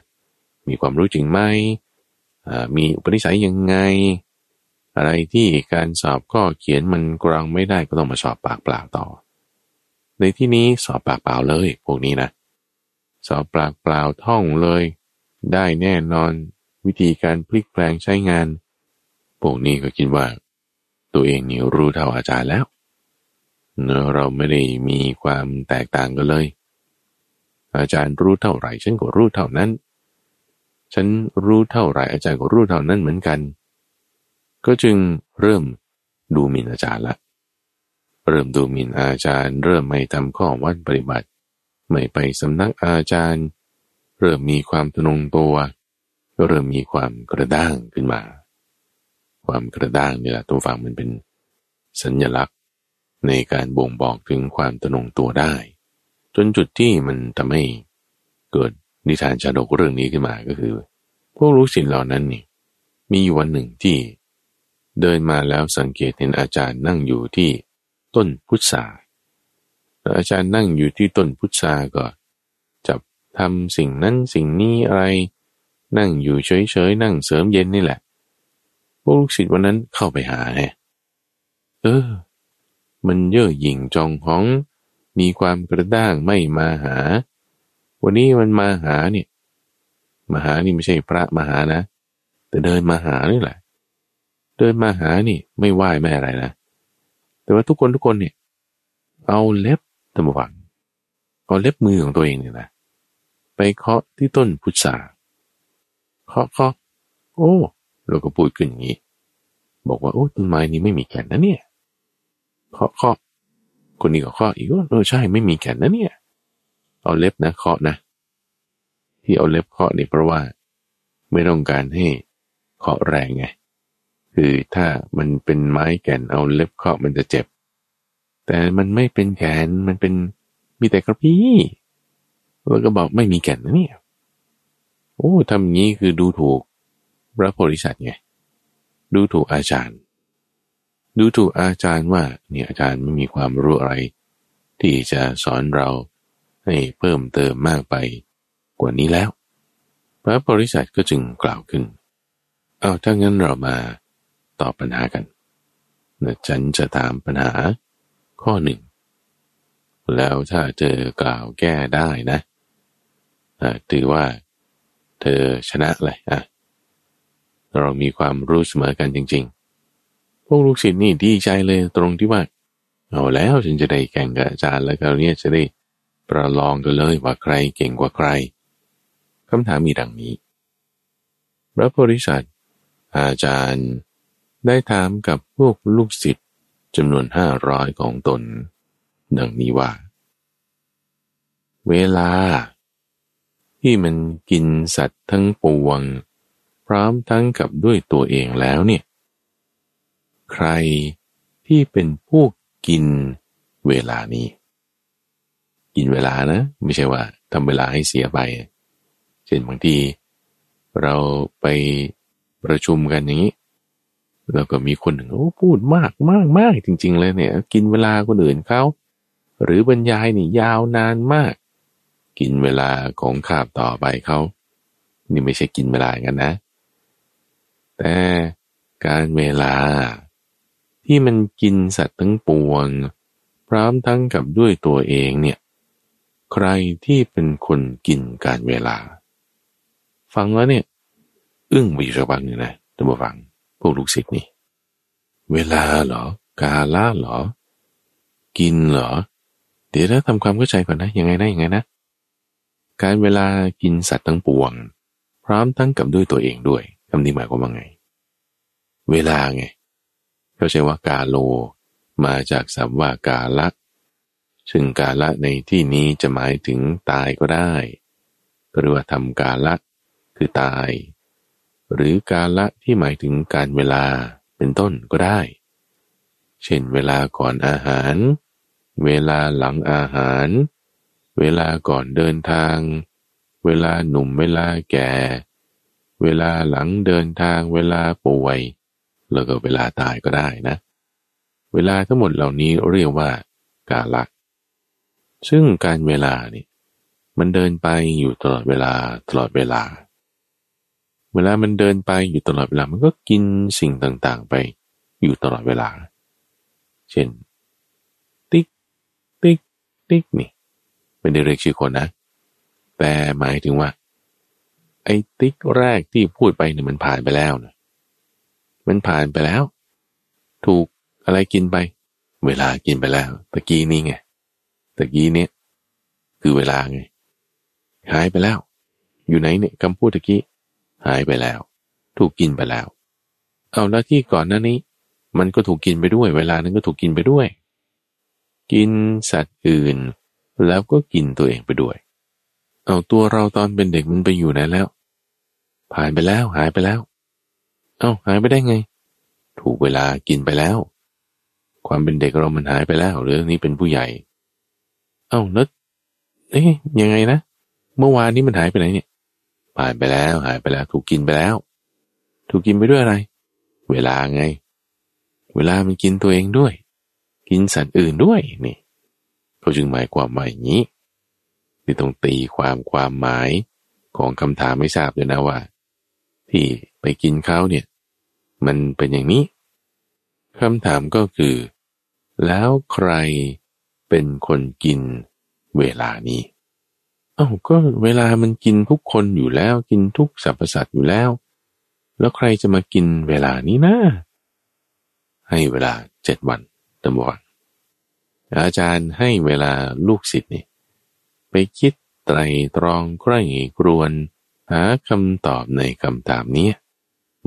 มีความรู้จริงไหมมีอุปนิสัยยังไง อะไรที่การสอบข้อเขียนมันกรองไม่ได้ก็ต้องมาสอบปากเปล่าต่อ ในที่นี้สอบปากเปล่าเลย พวกนี้นะสอบปากเปล่าท่องเลย ได้แน่นอนวิธีการพลิกแปลงใช้งาน พวกนี้ก็คิดว่า ตัวเองนี่รู้เท่าอาจารย์แล้วเนเราไม่ได้มีความแตกต่างกันเลย อาจารย์รู้เท่าไหร่ ฉันก็รู้เท่านั้น ฉันรู้เท่าไหร่ อาจารย์ก็รู้เท่านั้นเหมือนกัน ก็จึงเริ่มดูหมิ่นอาจารย์ละ เริ่มดูหมิ่นอาจารย์ เริ่มไม่ทำข้อวัดปฏิบัติ ไม่ไปสำนักอาจารย์ เริ่มมีความทนงตัว เริ่มมีความกระด้างขึ้นมา ความกระด้างนี่แหละตัวฟังมันเป็นสัญญลักษณ์ในการบ่งบอกถึงความตนงตัวได้ จนจุดที่มันทำให้เกิดนิทานชาดกเรื่องนี้ขึ้นมาก็คือ พวกรู้สินเหล่านั้นนี่มีวันหนึ่งที่ เดินมาแล้วสังเกตเห็นอาจารย์นั่งอยู่ที่ต้นพุทราอาจารย์นั่งอยู่ที่ต้นพุทราก็จับทำสิ่งนั้นสิ่งนี้อะไร นั่งอยู่เฉยๆนั่งเสริมเย็นนี่แหละ วกลูกศิษย์วันนั้นเข้าไปหาไงเออ มันเย่อหยิ่งจองของ มีความกระด้างไม่มาหา วันนี้มันมาหาเนี่ย มาหานี่ไม่ใช่พระมาหานะ แต่เดินมาหานี่แหละ เดินมาหานี่ ไม่ไหวไม่อะไรนะ แต่ว่าทุกคนทุกคนเนี่ย เอาเล็บตะวันเอาเล็บมือของตัวเองเนี่ยนะ ไปเคาะที่ต้นพุทราเคาะเคาะโอ้ เราก็พูดขึ้นอย่างนี้ บอกว่าโอ้ต้นไม้นี้ไม่มีแก่นนะเนี่ยเคาะเคาะคนนี้ก็เคาะอีกว่าเออใช่ไม่มีแก่นนะเนี่ย เอาเล็บนะเคาะนะ ที่เอาเล็บเคาะเนี่ยเพราะว่า ไม่ต้องการให้เคาะแรงไงคือถ้ามันเป็นไม้แก่นเอาเล็บเคาะมันจะเจ็บ แต่มันไม่เป็นแก่นมันเป็นมีแต่กระพี้แล้วก็บอกไม่มีแก่นนะเนี่ย โอ้ทำอย่างนี้คือดูถูก พระโพธิสัตว์ไงดูถูกอาจารย์ ดูถูกอาจารย์ว่าเนี่ยอาจารย์ไม่มีความรู้อะไร ที่จะสอนเราให้เพิ่มเติมมากไปกว่านี้แล้ว พระโพธิสัตว์ก็จึงกล่าวขึ้น เอาถ้างั้นเรามาตอบปัญหากันนะฉันจะถามปัญหาข้อหนึ่ง แล้วถ้าเธอกล่าวแก้ได้นะถือว่า เธอชนะเลยอะ เรามีความรู้เสมอกันจริง ๆ พวกลูกศิษย์นี่ดีใจเลยตรงที่ว่า เอาแล้วฉันจะได้แข่งกับอาจารย์แล้วคราวนี้จะได้ประลองกันเลยว่าใครเก่งกว่าใครคำถามมีดังนี้ พระโพธิสัตว์อาจารย์ได้ถามกับพวกลูกศิษย์จำนวนห้าร้อยของตน ดังนี้ว่า เวลา ที่มันกินสัตว์ทั้งปวง พร้อมทั้งกับด้วยตัวเองแล้วเนี่ย ใครที่เป็นผู้กินเวลานี้ กินเวลานะ ไม่ใช่ว่าทำเวลาให้เสียไป เช่นบางทีเราไปประชุมกันอย่างนี้แล้วก็มีคนหนึ่งโอ้พูดมากมากมากจริง ๆ เลยเนี่ย กินเวลาคนอื่นเขาหรือบรรยายนี่ยาวนานมาก กินเวลาของขาบต่อไปเขานี่ไม่ใช่กินเวลากันนะ แต่การเวลา ที่มันกินสัตว์ทั้งปวงพร้อมทั้งกับด้วยตัวเองเนี่ย ใครที่เป็นคนกินการเวลา ฟังแล้วเนี่ย อึ้งไปอยู่สักพักหนึ่งนะท่านผู้ฟังพวกลูกศิษย์นี่ เวลาเหรอ กาละเหรอ กินเหรอ เดี๋ยวเราทำความเข้าใจก่อนนะ ยังไงนะยังไงนะ การเวลากินสัตว์ทั้งปวง พร้อมทั้งกับด้วยตัวเองด้วย คำนี้หมายความว่าไง เวลาไงเขาใช้ว่ากาโล มาจากสัมว่ากาละซึ่งกาละในที่นี้จะหมายถึงตายก็ได้หรือว่าทำกาละคือตาย หรือกาละที่หมายถึงการเวลาเป็นต้นก็ได้ เช่นเวลาก่อนอาหาร เวลาหลังอาหาร เวลาก่อนเดินทาง เวลาหนุ่มเวลาแก่ เวลาหลังเดินทางเวลาป่วย แล้วก็เวลาตายก็ได้นะ เวลาทั้งหมดเหล่านี้เรียกว่ากาละ ซึ่งการเวลานี่มันเดินไปอยู่ตลอดเวลาตลอดเวลา เวลามันเดินไปอยู่ตลอดเวลา มันก็กินสิ่งต่างๆไปอยู่ตลอดเวลา เช่น ติ๊ก ติ๊ก ติ๊กนี่ไม่ได้เรียกชื่อคนนะ แต่หมายถึงว่า อ้ติ๊กแรกที่พูดไปเนี่ยมันผ่านไปแล้วนะมันผ่านไปแล้ว ถูกอะไรกินไป เวลากินไปแล้วตะกี้นี้ไงตะกี้เนี้ยคือเวลาไงหายไปแล้ว อยู่ไหนเนี่ยคำพูดตะกี้หายไปแล้ว ถูกกินไปแล้ว เอาแล้วที่ก่อนหน้านี้ มันก็ถูกกินไปด้วย เวลานั้นก็ถูกกินไปด้วย กินสัตว์อื่น แล้วก็กินตัวเองไปด้วย เอาตัวเราตอนเป็นเด็กมันไปอยู่ไหนแล้ว ผ่านไปแล้วหายไปแล้ว เอา้าหายไปได้ไง ถูกเวลากินไปแล้ว ความเป็นเด็กเรามันหายไปแล้วเรื่องนี้เป็นผู้ใหญ่ เอา้าแล้วเอ๊ยยังไงนะ เมื่อวานนี้มันหายไปไหนเนี่ย ผ่านไปแล้วหายไปแล้ว ถูกกินไปแล้ว ถูกกินไปด้วยอะไร เวลาไง เวลามันกินตัวเองด้วย กินสัตว์อื่นด้วยนี่เขาจึงหมายความว่าอย่างนี้ที่ต้องตีความความหมายของคำถามไม่ทราบเลยนะว่า ที่ไปกินเขาเนี่ย มันเป็นอย่างนี้คำถามก็คือ แล้วใครเป็นคนกินเวลานี้เอา้าก็เวลามันกินทุกคนอยู่แล้วกินทุกสรรพสัตว์อยู่แล้ว แล้วใครจะมากินเวลานี้นะ ให้เวลาเจ็ดวันตำรวันอาจารย์ให้เวลาลูกศิษย์นี่ไปคิดไตรตรองใกล้กรวน หาคำตอบในคำถามนี้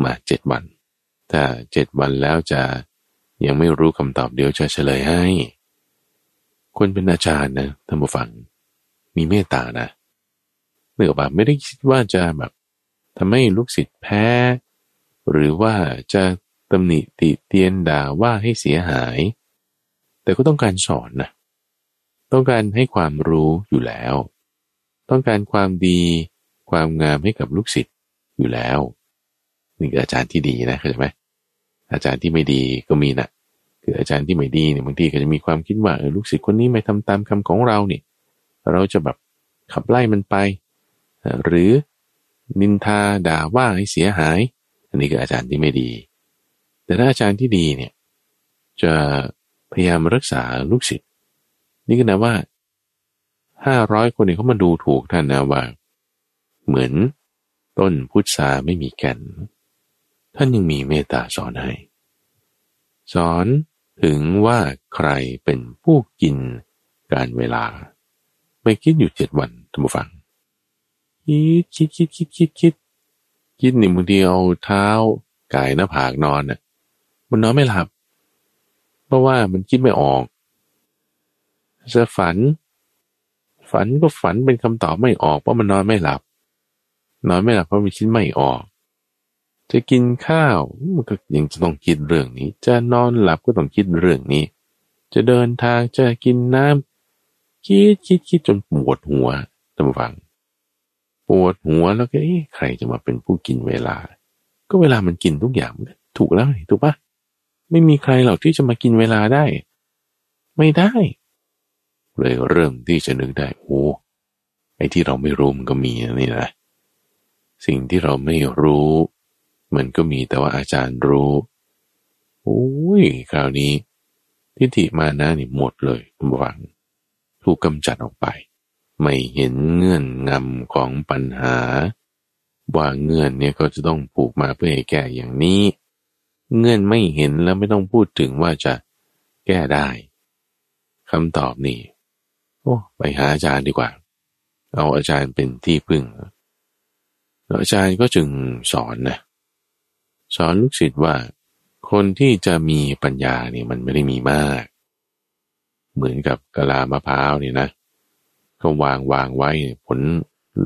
มาเจ็ดวัน ถ้าเจ็ดวันแล้วจะยังไม่รู้คำตอบเดี๋ยวจะเฉลยให้ คนเป็นอาจารย์นะท่านผู้ฟัง มีเมตตานะเมื่อแบบไม่ได้คิดว่าจะแบบทำให้ลูกศิษย์แพ้ หรือว่าจะตำหนิติเตียนด่าว่าให้เสียหาย แต่ก็ต้องการสอนนะต้องการให้ความรู้อยู่แล้ว ต้องการความดี ความงามให้กับลูกศิษย์อยู่แล้วนี่คืออาจารย์ที่ดีนะเข้าใจไหมอาจารย์ที่ไม่ดีก็มีนะคืออาจารย์ที่ไม่ดีเนี่ยบางทีก็จะมีความคิดว่าเออลูกศิษย์คนนี้ไม่ทำตามคำของเราเนี่ยเราจะแบบขับไล่มันไป หรือนินทาด่าว่าให้เสียหาย อันนี้คืออาจารย์ที่ไม่ดี แต่ถ้าอาจารย์ที่ดีเนี่ยจะพยายามรักษาลูกศิษย์นี่ก็นะว่าห้าร้อยคนเนี่ยเขามาดูถูกท่านนะว่า เหมือนต้นพุทราไม่มีแก่น ท่านยังมีเมตตาสอนให้ สอนถึงว่าใครเป็นผู้กินการเวลา ไม่คิดอยู่เจ็ดวันท่านผู้ฟังคิดคิดคิดคิดคิดคิดคิดหนึ่งบางทีเอาเท้ากายหน้าผากนอนน่ะมันนอนไม่หลับ เพราะว่ามันคิดไม่ออกจะฝัน ฝันก็ฝันเป็นคำตอบไม่ออกเพราะมันนอนไม่หลับ นอนไม่หลับเพราะมันคิดไม่ออก จะกินข้าวมันก็ยังจะต้องคิดเรื่องนี้ จะนอนหลับก็ต้องคิดเรื่องนี้ จะเดินทางจะกินน้ำคิดคิดคิดจนปวดหัวท่านฟัง ปวดหัวแล้วก็ใครจะมาเป็นผู้กินเวลา ก็เวลามันกินทุกอย่างถูกแล้วถูกปะไม่มีใครหรอกที่จะมากินเวลาได้ ไม่ได้เลยเริ่มที่จะนึกได้โอ้ไอ้ที่เราไม่รู้มันก็มีนี่นะ สิ่งที่เราไม่รู้ มันก็มีแต่ว่าอาจารย์รู้โอ้ยคราวนี้ ทิฏฐิมานะนี่หมดเลยบวัง ถูกกำจัดออกไป ไม่เห็นเงื่อนงำของปัญหา ว่าเงื่อนเนี่ยก็จะต้องผูกมาเพื่อให้แก้อย่างนี้ เงื่อนไม่เห็นแล้วไม่ต้องพูดถึงว่าจะแก้ได้คำตอบนี่ โอ้ ไปหาอาจารย์ดีกว่า เอาอาจารย์เป็นที่พึ่ง อาจารย์ก็จึงสอนนะสอนลูกศิษย์ว่า คนที่จะมีปัญญาเนี่ยมันไม่ได้มีมาก เหมือนกับกะลามะพร้าวเนี่ยนะก็วางวางไว้ผล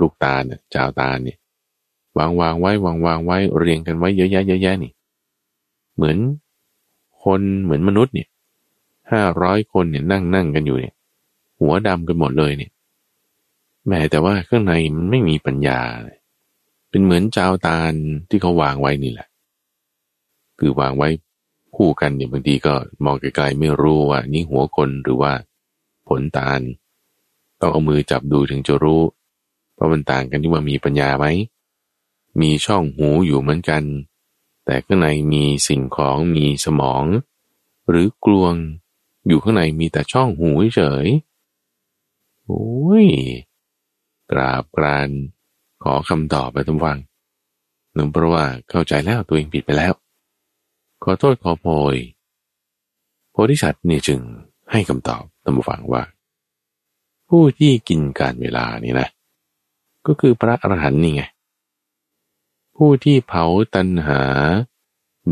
ลูกตาเนี่ยจาวตาเนี่ยวางวางไว้วางวางไว้เรียงกันไว้เยอะแยะเยอะแยะนี่ เหมือนคนเหมือนมนุษย์เนี่ยห้าร้อยคนเนี่ยนั่งนั่งกันอยู่เนี่ย หัวดำกันหมดเลยเนี่ยแม้แต่ว่าข้างในมันไม่มีปัญญาเป็นเหมือนจาวตาลที่เขาวางไว้นี่แหละ คือวางไว้คู่กันเนี่ยบางทีก็มองไกลๆไม่รู้ว่านี่หัวคนหรือว่าผลตาล ต้องเอามือจับดูถึงจะรู้เพราะมันต่างกันที่ว่ามีปัญญาไหมมีช่องหูอยู่เหมือนกัน แต่ข้างในมีสิ่งของมีสมอง หรือกลวงอยู่ข้างในมีแต่ช่องหูเฉยโอ้ยกราบกราน อคำตอบไปทุกฟังหนึ่งเพราะว่าเข้าใจแล้วตัวเองผิดไปแล้ว ขอโทษขอโพยโพธิสัตว์นี่จึงให้คำตอบตามฟังว่า ผู้ที่กินการเวลานี่นะ ก็คือพระอรหันต์นี่ไง ผู้ที่เผาตัณหา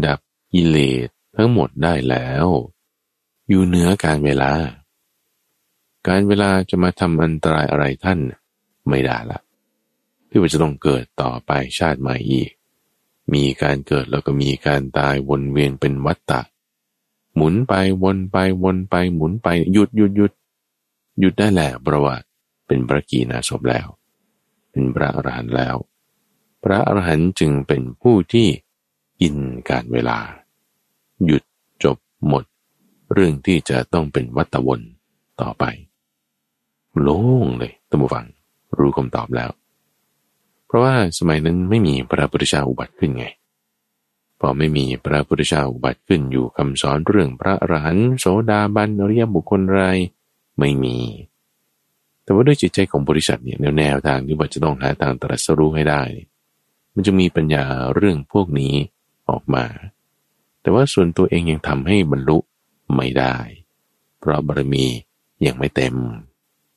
ดับกิเลสทั้งหมดได้แล้ว อยู่เหนือการเวลา การเวลาจะมาทำอันตรายอะไรท่านไม่ได้ละ ที่ว่าจะต้องเกิดต่อไปชาติใหม่อีก มีการเกิดแล้วก็มีการตายวนเวียนเป็นวัฏฏะหมุนไปวนไปวนไปหมุนไปหยุดหยุดหยุดหยุดได้แหละเพระว่าเป็นพระกีนาศพแล้ว เป็นพระอรหันต์แล้ว พระอรหันต์จึงเป็นผู้ที่อินการเวลา หยุดจบหมด เรื่องที่จะต้องเป็นวัตวนต่อไป โล่งเลยตั้งฟัง รู้คำตอบแล้ว ราะว่าสมัยนั้นไม่มีพระพุทธเจ้าอุบัติขึ้นไง พอไม่มีพระพุทธเจ้าอุบัติขึ้นอยู่คำสอนเรื่องพระอรหันต์โสดาบันอริยบุคคลไรไม่มี แต่ว่าด้วยจิตใจของบริษัทเนี่ยแนวทางที่ว่าจะต้องหาทางตรัสรู้ให้ได้ มันจะมีปัญญาเรื่องพวกนี้ออกมา แต่ว่าส่วนตัวเองยังทำให้บรรลุไม่ได้ เพราะบารมียังไม่เต็ม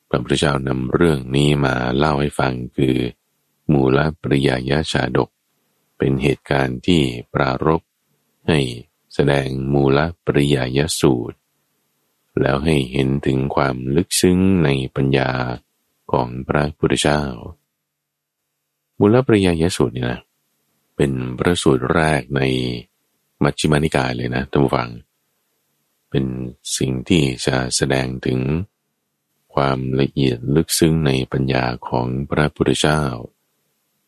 พระพุทธเจ้านำเรื่องนี้มาเล่าให้ฟังคือ มูลปริยายชาดก เป็นเหตุการณ์ที่ปรารบให้แสดงมูลปริยายสูตร แล้วให้เห็นถึงความลึกซึ้งในปัญญาของพระพุทธเจ้า มูลปริยายสูตรนี่นะเป็นพระสูตรแรกในมัชฌิมานิกายเลยนะท่านผู้ฟัง เป็นสิ่งที่จะแสดงถึงความละเอียดลึกซึ้งในปัญญาของพระพุทธเจ้า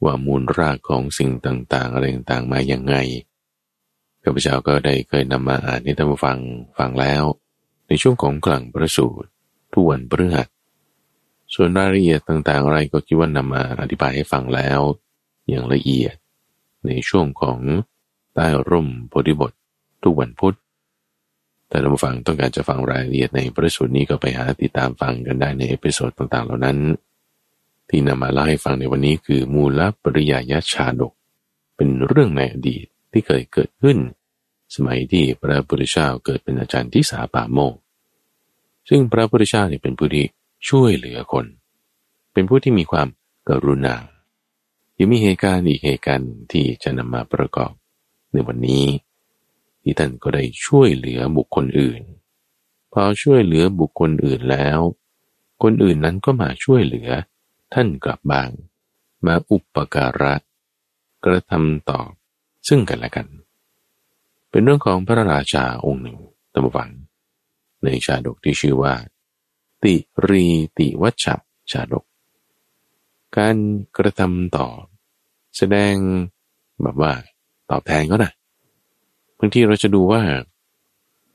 ว่ามูลรากของสิ่งต่างๆอะไรต่างๆมาอย่างไงข้าพเจ้าก็ได้เคยนำมาอ่านให้ท่านฟังฟังแล้ว ในช่วงของคลังพระสูตรทุกวันพฤหัสส่วนรายละเอียดต่างๆ อะไรก็คิดว่านำมาอธิบายให้ฟังแล้ว อย่างละเอียด ในช่วงของใต้ร่มโพธิบททุกวันพุธแต่ท่านผู้ฟังต้องการจะฟังรายละเอียดในพระสูตรนี้ก็ไปหาติดตามฟังกันได้ใน episode ต่างๆ เหล่านั้น ที่นำมาเล่าให้ฟังในวันนี้คือมูลปริยายชาดก เป็นเรื่องในอดีตที่เคยเกิดขึ้น สมัยที่พระพุทธเจ้าเกิดเป็นอาจารย์ที่สาป่าโมก ซึ่งพระพุทธเจ้าเนี่ยเป็นผู้ที่ช่วยเหลือคน เป็นผู้ที่มีความกรุณายังมีเหตุการณ์อีกเหตุการณ์ที่จะนำมาประกอบในวันนี้ ที่ท่านก็ได้ช่วยเหลือบุคคลอื่น พอช่วยเหลือบุคคลอื่นแล้ว คนอื่นนั้นก็มาช่วยเหลือ ท่านกลับบาง มาอุปการะ กระทำตอบซึ่งกันและกัน เป็นเรื่องของพระราชาองค์หนึ่งตมวัง ในชาดกที่ชื่อว่า ติรีติวัชชาดก การกระทำตอบแสดงแบบว่าตอบแทนก็นะบางทีเราจะดูว่า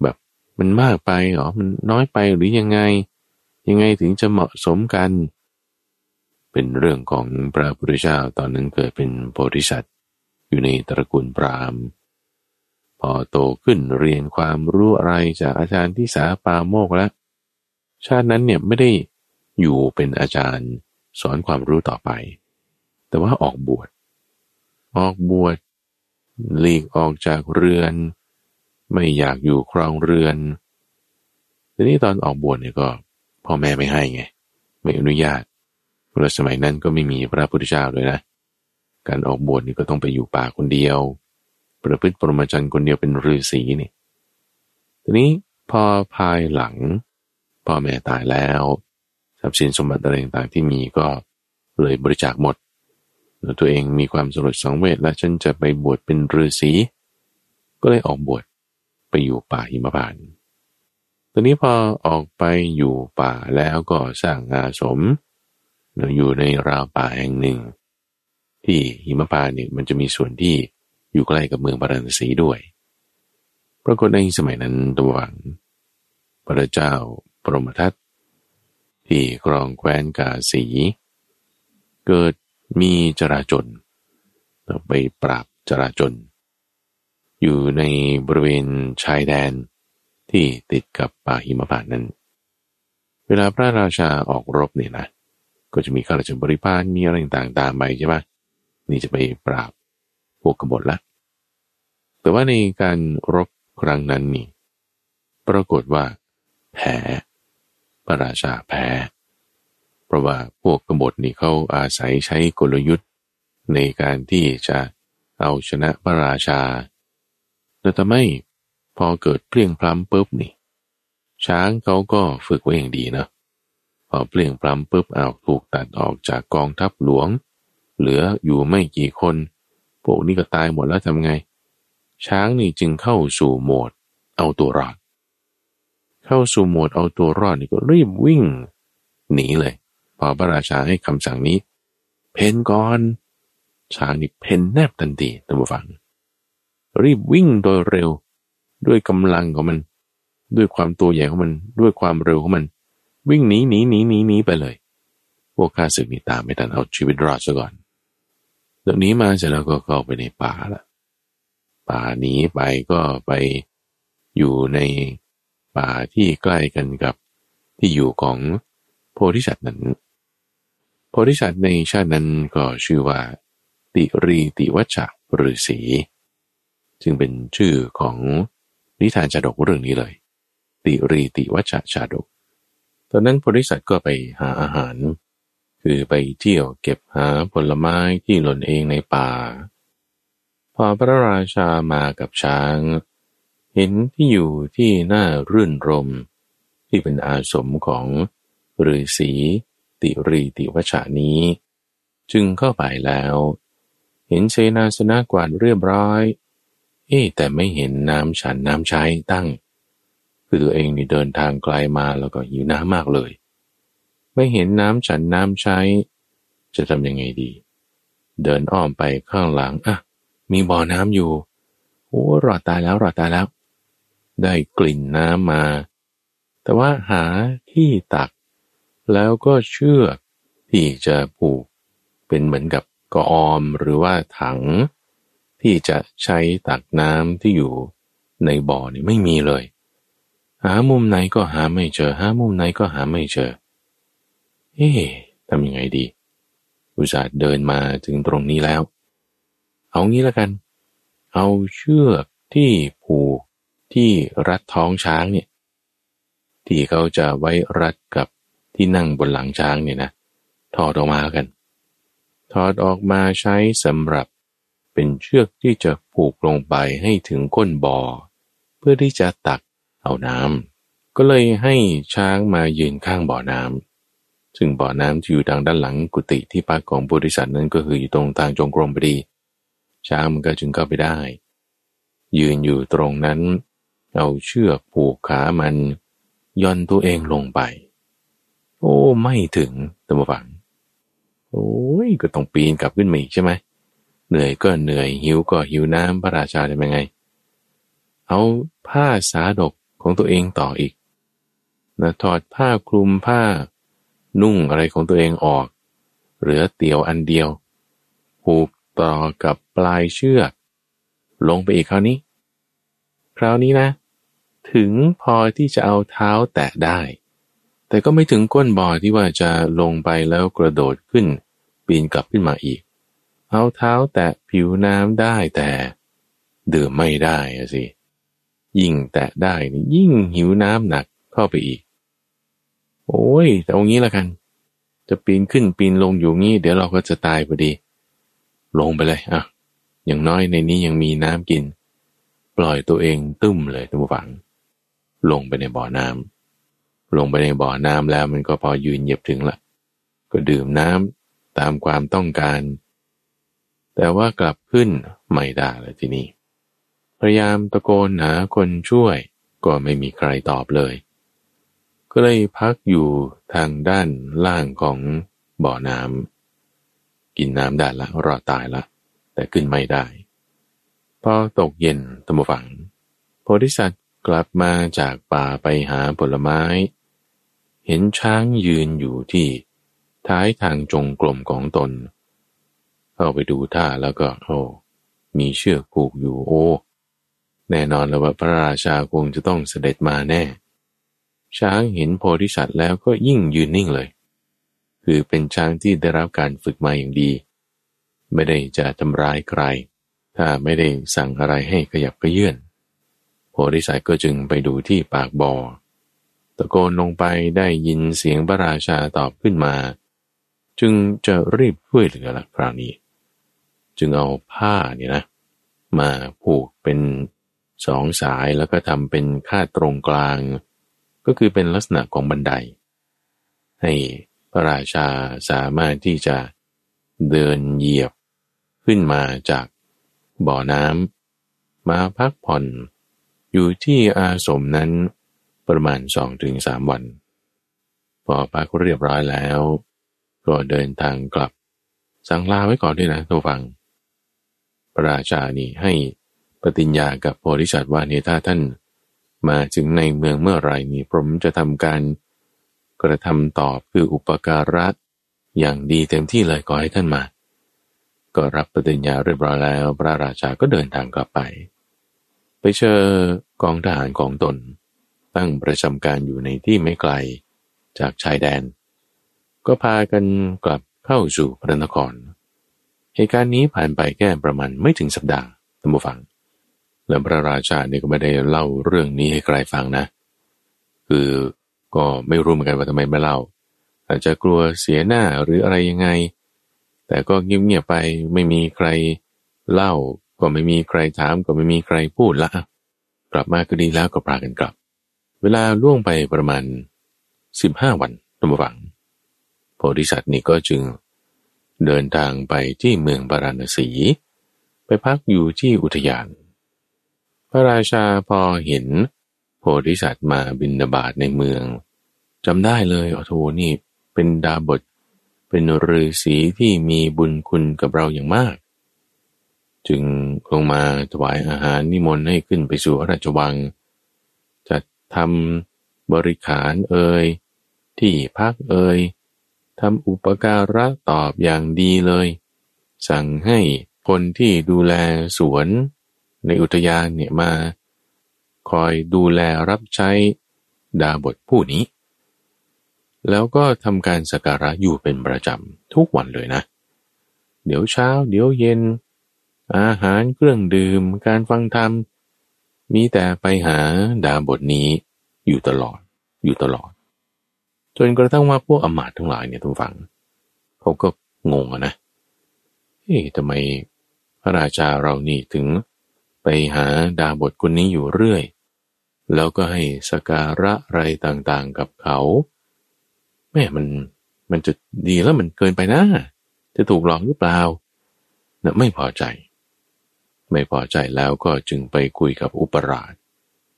แบบมันมากไปหรอมันน้อยไปหรือยังไง ยังไงถึงจะเหมาะสมกัน เป็นเรื่องของพระพุทธเจ้าตอนนั้นเกิดเป็นโพธิสัตว์อยู่ในตระกูลพราหมณ์ พอโตขึ้นเรียนความรู้อะไรจากอาจารย์ที่สาปาโมกแล้ว ชาตินั้นเนี่ยไม่ได้อยู่เป็นอาจารย์สอนความรู้ต่อไป แต่ว่าออกบวช ออกบวชหลีกออกจากเรือน ไม่อยากอยู่ครองเรือน ทีนี้ตอนออกบวชเนี่ยก็พ่อแม่ไม่ให้ไง ไม่อนุญาต เพราะสมัยนั้นก็ไม่มีพระพุทธเจ้าเลยนะ การออกบวชนี่ก็ต้องไปอยู่ป่าคนเดียว ประพฤติปรมาจารย์คนเดียวเป็นฤาษีนี่ ทีนี้พอภายหลังพ่อแม่ตายแล้วทรัพย์สินสมบัติอะไรต่างๆที่มีก็เลยบริจาคหมดแล้วตัวเองมีความสลดสังเวชและฉันจะไปบวชเป็นฤาษีก็เลยออกบวชไปอยู่ป่าหิมพานต์ตอนนี้พอออกไปอยู่ป่าแล้วก็สร้างอาสม อยู่ในราวป่าแห่งหนึ่ง ที่หิมพานต์เนี่ยมันจะมีส่วนที่อยู่ใกล้กับเมืองปาราณสีด้วย ปรากฏในสมัยนั้นตัวหวังพระเจ้าปรมทัตที่ครองแคว้นกาสี เกิดมีจราจนไปปราบจราจน อยู่ในบริเวณชายแดนที่ติดกับป่าหิมพานต์นั้น เวลาพระราชาออกรบเนี่ยนะ ก็จะมีข้าราชบริพารมีอะไรต่างๆตามไปใช่ไหมนี่จะไปปราบพวกกบฏละแต่ว่าในการรบครั้งนั้นนี่ ปรากฏว่า แพ้พระราชาแพ้เพราะว่าพวกกบฏนี่เขาอาศัยใช้กลยุทธ์ ในการที่จะเอาชนะพระราชาแต่ทำไมพอเกิดเปลี่ยงพล้ำปุ๊บนี่ ช้างเขาก็ฝึกไว้อย่างดีเนาะ อเปลี่ยงพล้ำปุ๊บเอาถูกตัดออกจากกองทัพหลวง เหลืออยู่ไม่กี่คนพวกนี้ก็ตายหมดแล้วทำไง ช้างนี่จึงเข้าสู่โหมด เอาตัวรอด เข้าสู่โหมดเอาตัวรอดนี่ก็รีบวิ่ง หนีเลย พอพระราชาให้คำสั่งนี้ เพนก่อน ช้างนี่เพนแนบทันทีท่านผู้ฟัง รีบวิ่งโดยเร็ว ด้วยกำลังของมัน ด้วยความตัวใหญ่ของมัน ด้วยความเร็วของมัน วิ่งหนีหนีหนีหนีหนีไปเลย พวกข้าศึกนี่ตามไม่ทันเอาชีวิตรอดซะก่อนเดี๋ยวนี้มาเสร็จแล้วก็เข้าไปในป่าละป่าหนีไปก็ไปอยู่ในป่าที่ใกล้กันกับที่อยู่ของโพธิสัตว์นั้น โพธิสัตว์ในชาตินั้นก็ชื่อว่า ติรีติวัชฤาษีจึงเป็นชื่อของนิทานชาดกเรื่องนี้เลย ติรีติวัชชาดก ตอนนั้นโพธิสัตว์ก็ไปหาอาหาร คือไปเที่ยวเก็บหาผลไม้ที่หล่นเองในป่า พอพระราชามากับช้าง เห็นที่อยู่ที่น่ารื่นรม ที่เป็นอาสมของฤาษีติรีติวชานี้ จึงเข้าไปแล้ว เห็นเชนาสนะกวาดเรียบร้อย เอ๊แต่ไม่เห็นน้ำฉันน้ำใช้ตั้ง คือตัวเองนี่เดินทางไกลามาแล้วก็หิวน้ำมากเลย ไม่เห็นน้ำฉันน้ำใช้ จะทำยังไงดี เดินอ้อมไปข้างหลังอะมีบ่อน้ำอยู่โอ้รอดตายแล้วรอดตายแล้ว ได้กลิ่นน้ำมา แต่ว่าหาที่ตัก แล้วก็เชือกที่จะผูกเป็นเหมือนกับกออมหรือว่าถัง ที่จะใช้ตักน้ำที่อยู่ในบ่อนี่ไม่มีเลย หามุมไหนก็หาไม่เจอ หามุมไหนก็หาไม่เจอ เอ๊ะทำยังไงดี อุตส่าห์เดินมาถึงตรงนี้แล้ว เอางี้แล้วกัน เอาเชือกที่ผูกที่รัดท้องช้างเนี่ย ที่เขาจะไว้รัดกับที่นั่งบนหลังช้างเนี่ยนะ ถอดออกมากัน ถอดออกมาใช้สำหรับเป็นเชือกที่จะผูกลงไปให้ถึงก้นบ่อ เพื่อที่จะตัก เอาน้ำก็เลยให้ช้างมายืนข้างบ่อน้ำซึ่งบ่อน้ำที่อยู่ทางด้านหลังกุฏิที่พักของบริษัทนั้นก็คืออยู่ตรงทางจงกรมพอดีช้างมันก็จึงเข้าไปได้ ยืนอยู่ตรงนั้น เอาเชือกผูกขามันย่อนตัวเองลงไป โอ้ ไม่ถึงตัมฝัง โอ้ยก็ต้องปีนกลับขึ้นมาอีกใช่ไหมเหนื่อยก็เหนื่อยหิวก็หิวน้ำพระราชาจะเป็นไง เอาผ้าสาดก ของตัวเองต่ออีกนะถอดผ้าคลุมผ้า นุ่งอะไรของตัวเองออก เหลือเตียวอันเดียว ผูกต่อกับปลายเชือก ลงไปอีกคราวนี้ คราวนี้นะ ถึงพอที่จะเอาเท้าแตะได้ แต่ก็ไม่ถึงก้นบ่อที่ว่าจะลงไปแล้วกระโดดขึ้น ปีนกลับขึ้นมาอีก เอาเท้าแตะผิวน้ำได้แต่ ดื่มไม่ได้สิ ยิ่งแตะได้ยิ่งหิวน้ำหนักเข้าไปอีก โอ้ยแต่เอางี้ละกัน จะปีนขึ้นปีนลงอยู่งี้ เดี๋ยวเราก็จะตายพอดี ลงไปเลยอะ อย่างน้อยในนี้ยังมีน้ำกิน ปล่อยตัวเองตึ้มเลยทุกฝัง ลงไปในบ่อน้ำลงไปในบ่อน้ำแล้วมันก็พอยืนเหยียบถึงละก็ดื่มน้ำตามความต้องการ แต่ว่ากลับขึ้นไม่ได้เลยทีนี้ พยายามตะโกนหาคนช่วย ก็ไม่มีใครตอบเลย ก็เลยพักอยู่ทางด้านล่างของบ่อน้ำกินน้ำได้ละรอดตายละ แต่ขึ้นไม่ได้พอตกเย็นตมฝัง โพธิสัตว์กลับมาจากป่าไปหาผลไม้ เห็นช้างยืนอยู่ที่ท้ายทางจงกลมของตน เข้าไปดูท่าแล้วก็โอ้มีเชือกผูกอยู่โอ้ แน่นอนแล้วว่าพระราชาคงจะต้องเสด็จมาแน่ ช้างเห็นโพธิสัตว์แล้วก็ยิ่งยืนนิ่งเลย คือเป็นช้างที่ได้รับการฝึกมาอย่างดี ไม่ได้จะทำร้ายใคร ถ้าไม่ได้สั่งอะไรให้ขยับกระเยื่อน โพธิสัตว์ก็จึงไปดูที่ปากบ่อ ตะโกนลงไปได้ยินเสียงพระราชาตอบขึ้นมา จึงจะรีบช่วยเหลือละคราวนี้ จึงเอาผ้าเนี่ยนะ มาผูกเป็น สองสายแล้วก็ทำเป็นค่าตรงกลาง ก็คือเป็นลักษณะของบันได ให้พระราชาสามารถที่จะเดินเหยียบขึ้นมาจากบ่อน้ำมาพักผ่อนอยู่ที่อาสมนั้นประมาณสองถึงสามวัน พอพักเรียบร้อยแล้ว ก็เดินทางกลับ สั่งลาไว้ก่อนด้วยนะทุกฟัง พระราชานี่ให้ ปฏิญญากับโพธิสัตว์ว่าเนี่ยถ้าท่านมาถึงในเมืองเมื่อไรนี่ผมจะทำการกระทำตอบคืออุปการะอย่างดีเต็มที่เลยขอให้ท่านมา ก็รับปฏิญญาเรียบร้อยแล้ว พระราชาก็เดินทางกลับไป ไปเจอกองทหารของตน ตั้งประจำการอยู่ในที่ไม่ไกลจากชายแดน ก็พากันกลับเข้าสู่พระนคร เหตุการณ์นี้ผ่านไปแค่ประมาณไม่ถึงสัปดาห์ท่านผู้ฟัง แล้วพระราชาเนี่ยก็ไม่ได้เล่าเรื่องนี้ให้ใครฟังนะ คือก็ไม่รู้เหมือนกันว่าทำไมไม่เล่า อาจจะกลัวเสียหน้าหรืออะไรยังไง แต่ก็เงียบๆไปไม่มีใครเล่า ก็ไม่มีใครถามก็ไม่มีใครพูดละกลับมาก็ดีแล้วก็พากันกลับ เวลาล่วงไปประมาณสิบห้าวันตั้งฝังโพธิสัตว์นี่ก็จึงเดินทางไปที่เมืองปาราณสี ไปพักอยู่ที่อุทยาน ระราชาพอเห็น โพธิสัตว์มาบินบาตในเมืองจำได้เลยโอ้โหนี่เป็นดาบท เป็นฤาษีที่มีบุญคุณกับเราอย่างมาก จึงลงมาถวายอาหารนิมนต์ให้ขึ้นไปสู่พระราชวังจะทำบริขารเอ่ยที่พักเอ่ยทำอุปการะตอบอย่างดีเลย สั่งให้คนที่ดูแลสวน ในอุทยานเนี่ยมา คอยดูแลรับใช้ดาบทผู้นี้ แล้วก็ทำการสักการะอยู่เป็นประจำทุกวันเลยนะ เดี๋ยวเช้า เดี๋ยวเย็น อาหารเครื่องดื่ม การฟังธรรม มีแต่ไปหาดาบทนี้อยู่ตลอดอยู่ตลอด จนกระทั่งว่าพวกอมาตทั้งหลายเนี่ยทุกฝัง เขาก็งงนะเฮ้ยทำไมพระราชาเรานี่ถึง ไปหาดาบทคนนี้อยู่เรื่อย แล้วก็ให้สการะอะไรต่างๆกับเขา แม่มันมันจะดีแล้วมันเกินไปนะ จะถูกหลอกหรือเปล่านะไม่พอใจ ไม่พอใจแล้วก็จึงไปคุยกับอุปราช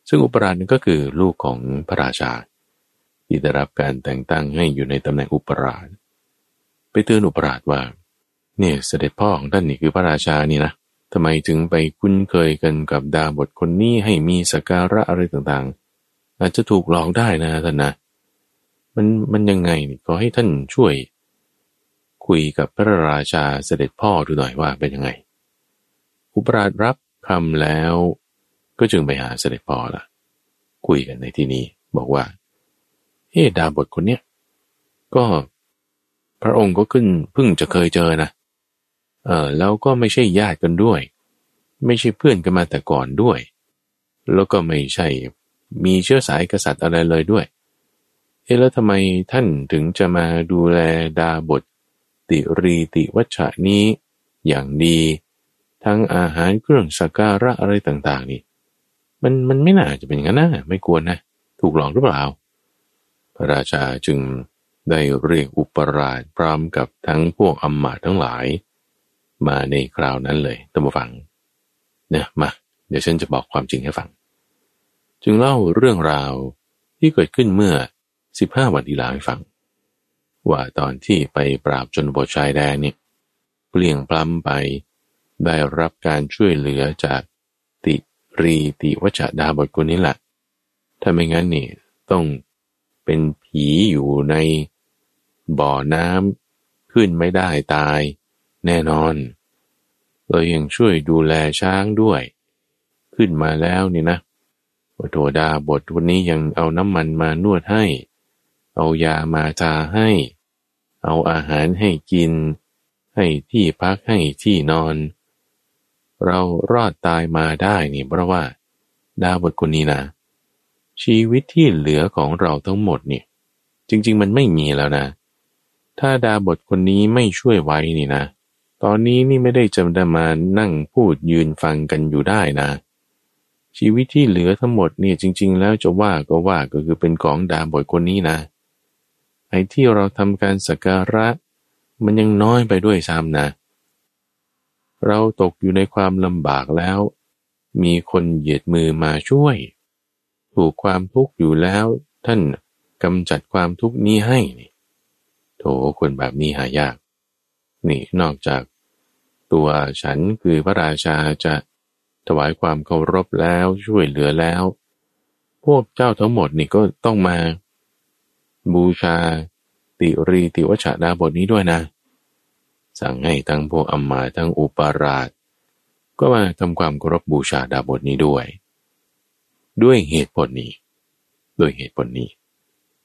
ซึ่งอุปราชนั่นก็คือลูกของพระราชาที่ได้รับการแต่งตั้งให้อยู่ในตำแหน่งอุปราช ไปเตือนอุปราชว่า เนี่ยเสด็จพ่อของท่านนี่คือพระราชานี่นะ ทำไมถึงไปคุ้นเคยกันกับดาบทคนนี้ให้มีสการะอะไรต่างๆ อาจจะถูกหลอกได้นะท่านนะ มันมันยังไงก็ให้ท่านช่วย คุยกับพระราชาเสด็จพ่อดูหน่อยว่าเป็นยังไง อุปราชรับคำแล้วก็จึงไปหาเสด็จพ่อละคุยกันในที่นี้บอกว่าเฮ้ดาบทคนเนี้ยก็พระองค์ก็ขึ้นเพิ่งจะเคยเจอนะ เออแล้วก็ไม่ใช่ญาติกันด้วย ไม่ใช่เพื่อนกันมาแต่ก่อนด้วย แล้วก็ไม่ใช่มีเชื้อสายกษัตริย์อะไรเลยด้วย เอแล้วทำไมท่านถึงจะมาดูแลดาบท ติรีติวัชะนี้ อย่างดี ทั้งอาหารเครื่องสักการะอะไรต่าง ๆ นี่ มันมันไม่น่าจะเป็นงั้นนะไม่ควรนะ ถูกหลอกหรือเปล่า พระราชาจึงได้เรียกอุปราชพร้อมกับทั้งพวกอมมาทั้งหลาย มาในคราวนั้นเลยตั้งมาฟังเนี่ยมา เดี๋ยวฉันจะบอกความจริงให้ฟัง จึงเล่าเรื่องราวที่เกิดขึ้นเมื่อสิบห้าวันที่แล้วให้ฟัง ว่าตอนที่ไปปราบจนบทชายแดนนี่เปลี่ยงปล้ำไป ได้รับการช่วยเหลือจากติรีติวัชดาบทคนนี้แหละถ้าไม่งั้นนี่ต้องเป็นผีอยู่ในบ่อน้ำขึ้นไม่ได้ตาย แน่นอน เรายังช่วยดูแลช้างด้วย ขึ้นมาแล้วนี่นะวัตถุดาบทวันนี้ยังเอาน้ำมันมานวดให้ เอายามาทาให้ เอาอาหารให้กิน ให้ที่พักให้ที่นอน เรารอดตายมาได้นี่เพราะว่า ดาบทคนนี้นะ ชีวิตที่เหลือของเราทั้งหมดเนี่ย จริง ๆ มันไม่มีแล้วนะ ถ้าดาบทคนนี้ไม่ช่วยไว้นี่นะ ตอนนี้นี่ไม่ได้จำได้มานั่งพูดยืนฟังกันอยู่ได้นะ ชีวิตที่เหลือทั้งหมดเนี่ยจริง ๆ แล้วจะว่าก็ว่าก็คือเป็นของดาบทคนนี้นะไอ้ที่เราทำการสักการะ มันยังน้อยไปด้วยซ้ำนะ เราตกอยู่ในความลำบากแล้ว มีคนเหยียดมือมาช่วย ถูกความทุกข์อยู่แล้ว ท่านกำจัดความทุกข์นี้ให้โถคนแบบนี้หายาก นี่นอกจาก ตัวฉันคือพระราชาจะถวายความเคารพแล้วช่วยเหลือแล้ว พวกเจ้าทั้งหมดนี่ก็ต้องมา บูชา ติรีติวชาดาบทนี้ด้วยนะ สั่งให้ทั้งพวกอัมมาทั้งอุปาราช ก็มาทำความเคารพบูชาดาบทนี้ด้วย ด้วยเหตุผลนี้ ด้วยเหตุผลนี้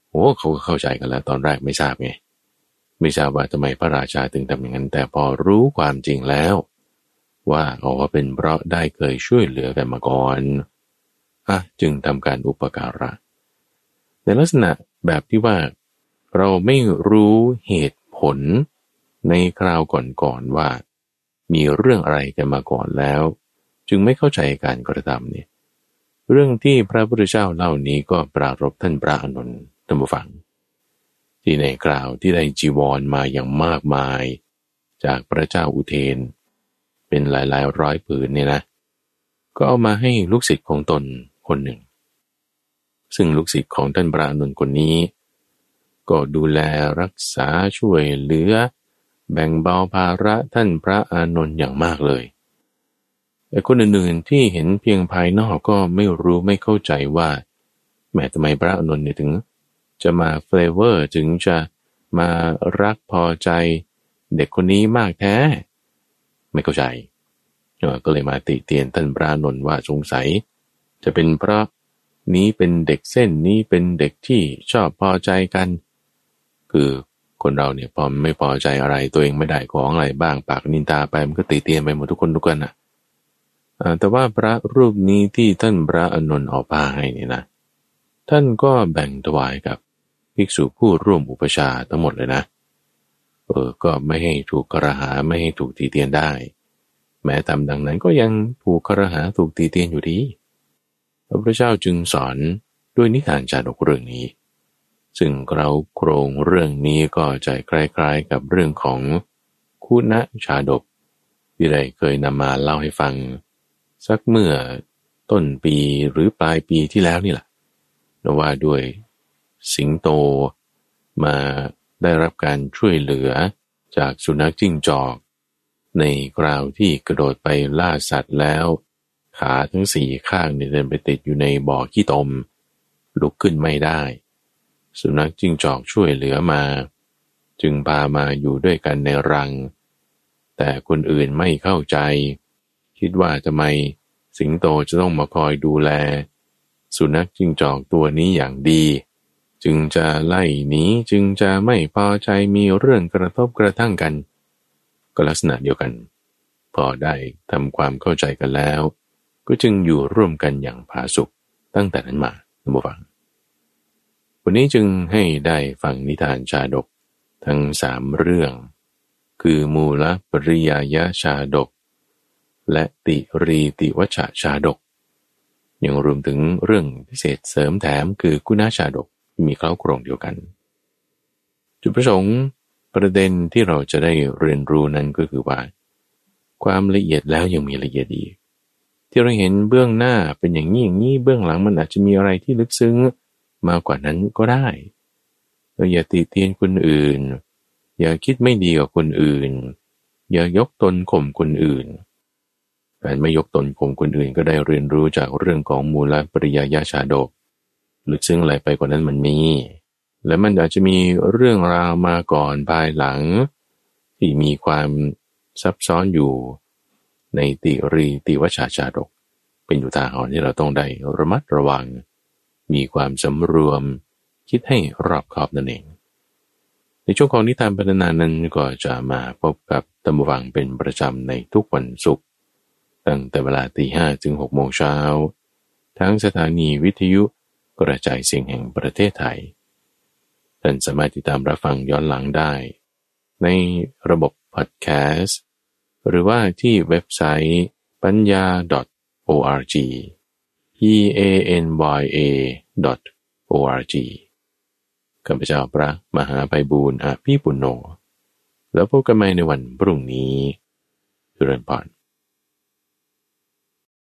โอ้เขาเข้าใจกันแล้วตอนแรกไม่ทราบไง ไม่ทราบว่าทำไมพระราชาถึงทำอย่างนั้น แต่พอรู้ความจริงแล้ว ว่าอ๋อเป็นเพราะได้เคยช่วยเหลือกันมาก่อนอะจึงทำการอุปการะ ในลักษณะแบบที่ว่า เราไม่รู้เหตุผลในคราวก่อนๆว่า มีเรื่องอะไรกันมาก่อนแล้ว จึงไม่เข้าใจการกระทำเนี่ยเรื่องที่พระพุทธเจ้าเล่านี้ก็ปรารบท่านพระอนุนท่านผู้ฟัง ที่ในคราวที่ได้จีวรมาอย่างมากมาย จากพระเจ้าอุเทน เป็นหลายๆ ร้อยผืนเนี่ยนะ ก็เอามาให้ลูกศิษย์ของตนคนหนึ่ง ซึ่งลูกศิษย์ของท่านพระอนุนคนนี้ ก็ดูแลรักษาช่วยเหลือ แบ่งเบาภาระท่านพระอานนท์อย่างมากเลยแต่คนอื่นๆที่เห็นเพียงภายนอกก็ไม่รู้ไม่เข้าใจว่าแม้ทำไมพระอานนท์เนี่ยถึง จะมาเฟลเวอร์ถึงจะมารักพอใจ เด็กคนนี้มากแท้ ไม่เข้าใจ ก็เลยมาติเตียนท่านพระนนท์ว่าสงสัย จะเป็นเพราะนี้เป็นเด็กเส้นนี้เป็นเด็กที่ชอบพอใจกัน คือคนเราเนี่ยพอไม่พอใจอะไรตัวเองไม่ได้ของอะไรบ้างปากนินตาไปมันก็ตีเตียนไปหมดทุกคนทุกคนน่ะแต่ว่าพระรูปนี้ที่ท่านพระอนนท์ออกมาให้นี่นะ ท่านก็แบ่งถวายกับ ภิกษุผู้ร่วมอุปชาทั้งหมดเลยนะเออก็ไม่ให้ถูกกระหาไม่ให้ถูกตีเตียนได้ แม้ทำดังนั้นก็ยังถูกกระหาถูกตีเตียนอยู่ดีพระพุทธเจ้าจึงสอนด้วยนิทานจาดกเรื่องนี้ ซึ่งเราโครงเรื่องนี้ก็จะคล้ายๆกับเรื่องของคุณะชาดกที่ได้เคยนำมาเล่าให้ฟัง สักเมื่อต้นปีหรือปลายปีที่แล้วนี่แหละนว่าด้วย สิงโต มาได้รับการช่วยเหลือจากสุนัขจิ้งจอก ในคราวที่กระโดดไปล่าสัตว์แล้ว ขาทั้งสี่ข้างเนี่ยเดินไปติดอยู่ในบ่อขี้ตม ลุกขึ้นไม่ได้ สุนัขจิ้งจอกช่วยเหลือมา จึงพามาอยู่ด้วยกันในรัง แต่คนอื่นไม่เข้าใจ คิดว่าทำไมสิงโตจะต้องมาคอยดูแล สุนัขจิ้งจอกตัวนี้อย่างดี จึงจะไล่หนีจึงจะไม่พอใจมีเรื่องกระทบกระทั่งกัน ก็ลักษณะเดียวกัน พอได้ทำความเข้าใจกันแล้ว ก็จึงอยู่ร่วมกันอย่างผาสุกตั้งแต่นั้นมาท่านผู้ฟัง วันนี้จึงให้ได้ฟังนิทานชาดกทั้งสามเรื่อง คือมูลปริยายชาดก และติรีติวชชาดกยังรวมถึงเรื่องพิเศษเสริมแถมคือกุณาชาดก มีเคล้าโครงเดียวกัน จุดประสงค์ประเด็นที่เราจะได้เรียนรู้นั้นก็คือว่า ความละเอียดแล้วยังมีละเอียดอีก ที่เราเห็นเบื้องหน้าเป็นอย่างนี้อย่างนี้เบื้องหลังมันอาจจะมีอะไรที่ลึกซึ้งมากกว่านั้นก็ได้เราอย่าติเตียนคนอื่น อย่าคิดไม่ดีกับคนอื่น อย่ายกตนข่มคนอื่นการไม่ยกตนข่มคนอื่นก็ได้เรียนรู้จากเรื่องของมูลปริยายาชาดก ลึกซึ้งอะไรไปกว่านั้นมันมี และมันอาจจะมีเรื่องราวมาก่อนภายหลัง ที่มีความซับซ้อนอยู่ในติรีติวชาชาดก เป็นอยู่ทาหรณ์ที่เราต้องได้ระมัดระวัง มีความสำรวม คิดให้รอบคอบนั่นเอง ในช่วงของนิทานพัฒนานั้นก็จะมาพบกับตัมวังเป็นประจำในทุกวันศุกร์ตั้งแต่เวลาตีห้ถึงหกโมงเช้า ทั้งสถานีวิทยุ กระจายเสียงแห่งประเทศไทย ท่านสามารถติดตามรับฟังย้อนหลังได้ ในระบบพอดแคสต์หรือว่าที่เว็บไซต์ปัญญา .org p a n y a .org ข้าพเจ้าพระมหาไพบูรณ์อาภีปุณโญแล้วพบกันใหม่ในวันพรุ่งนี้เจริญพร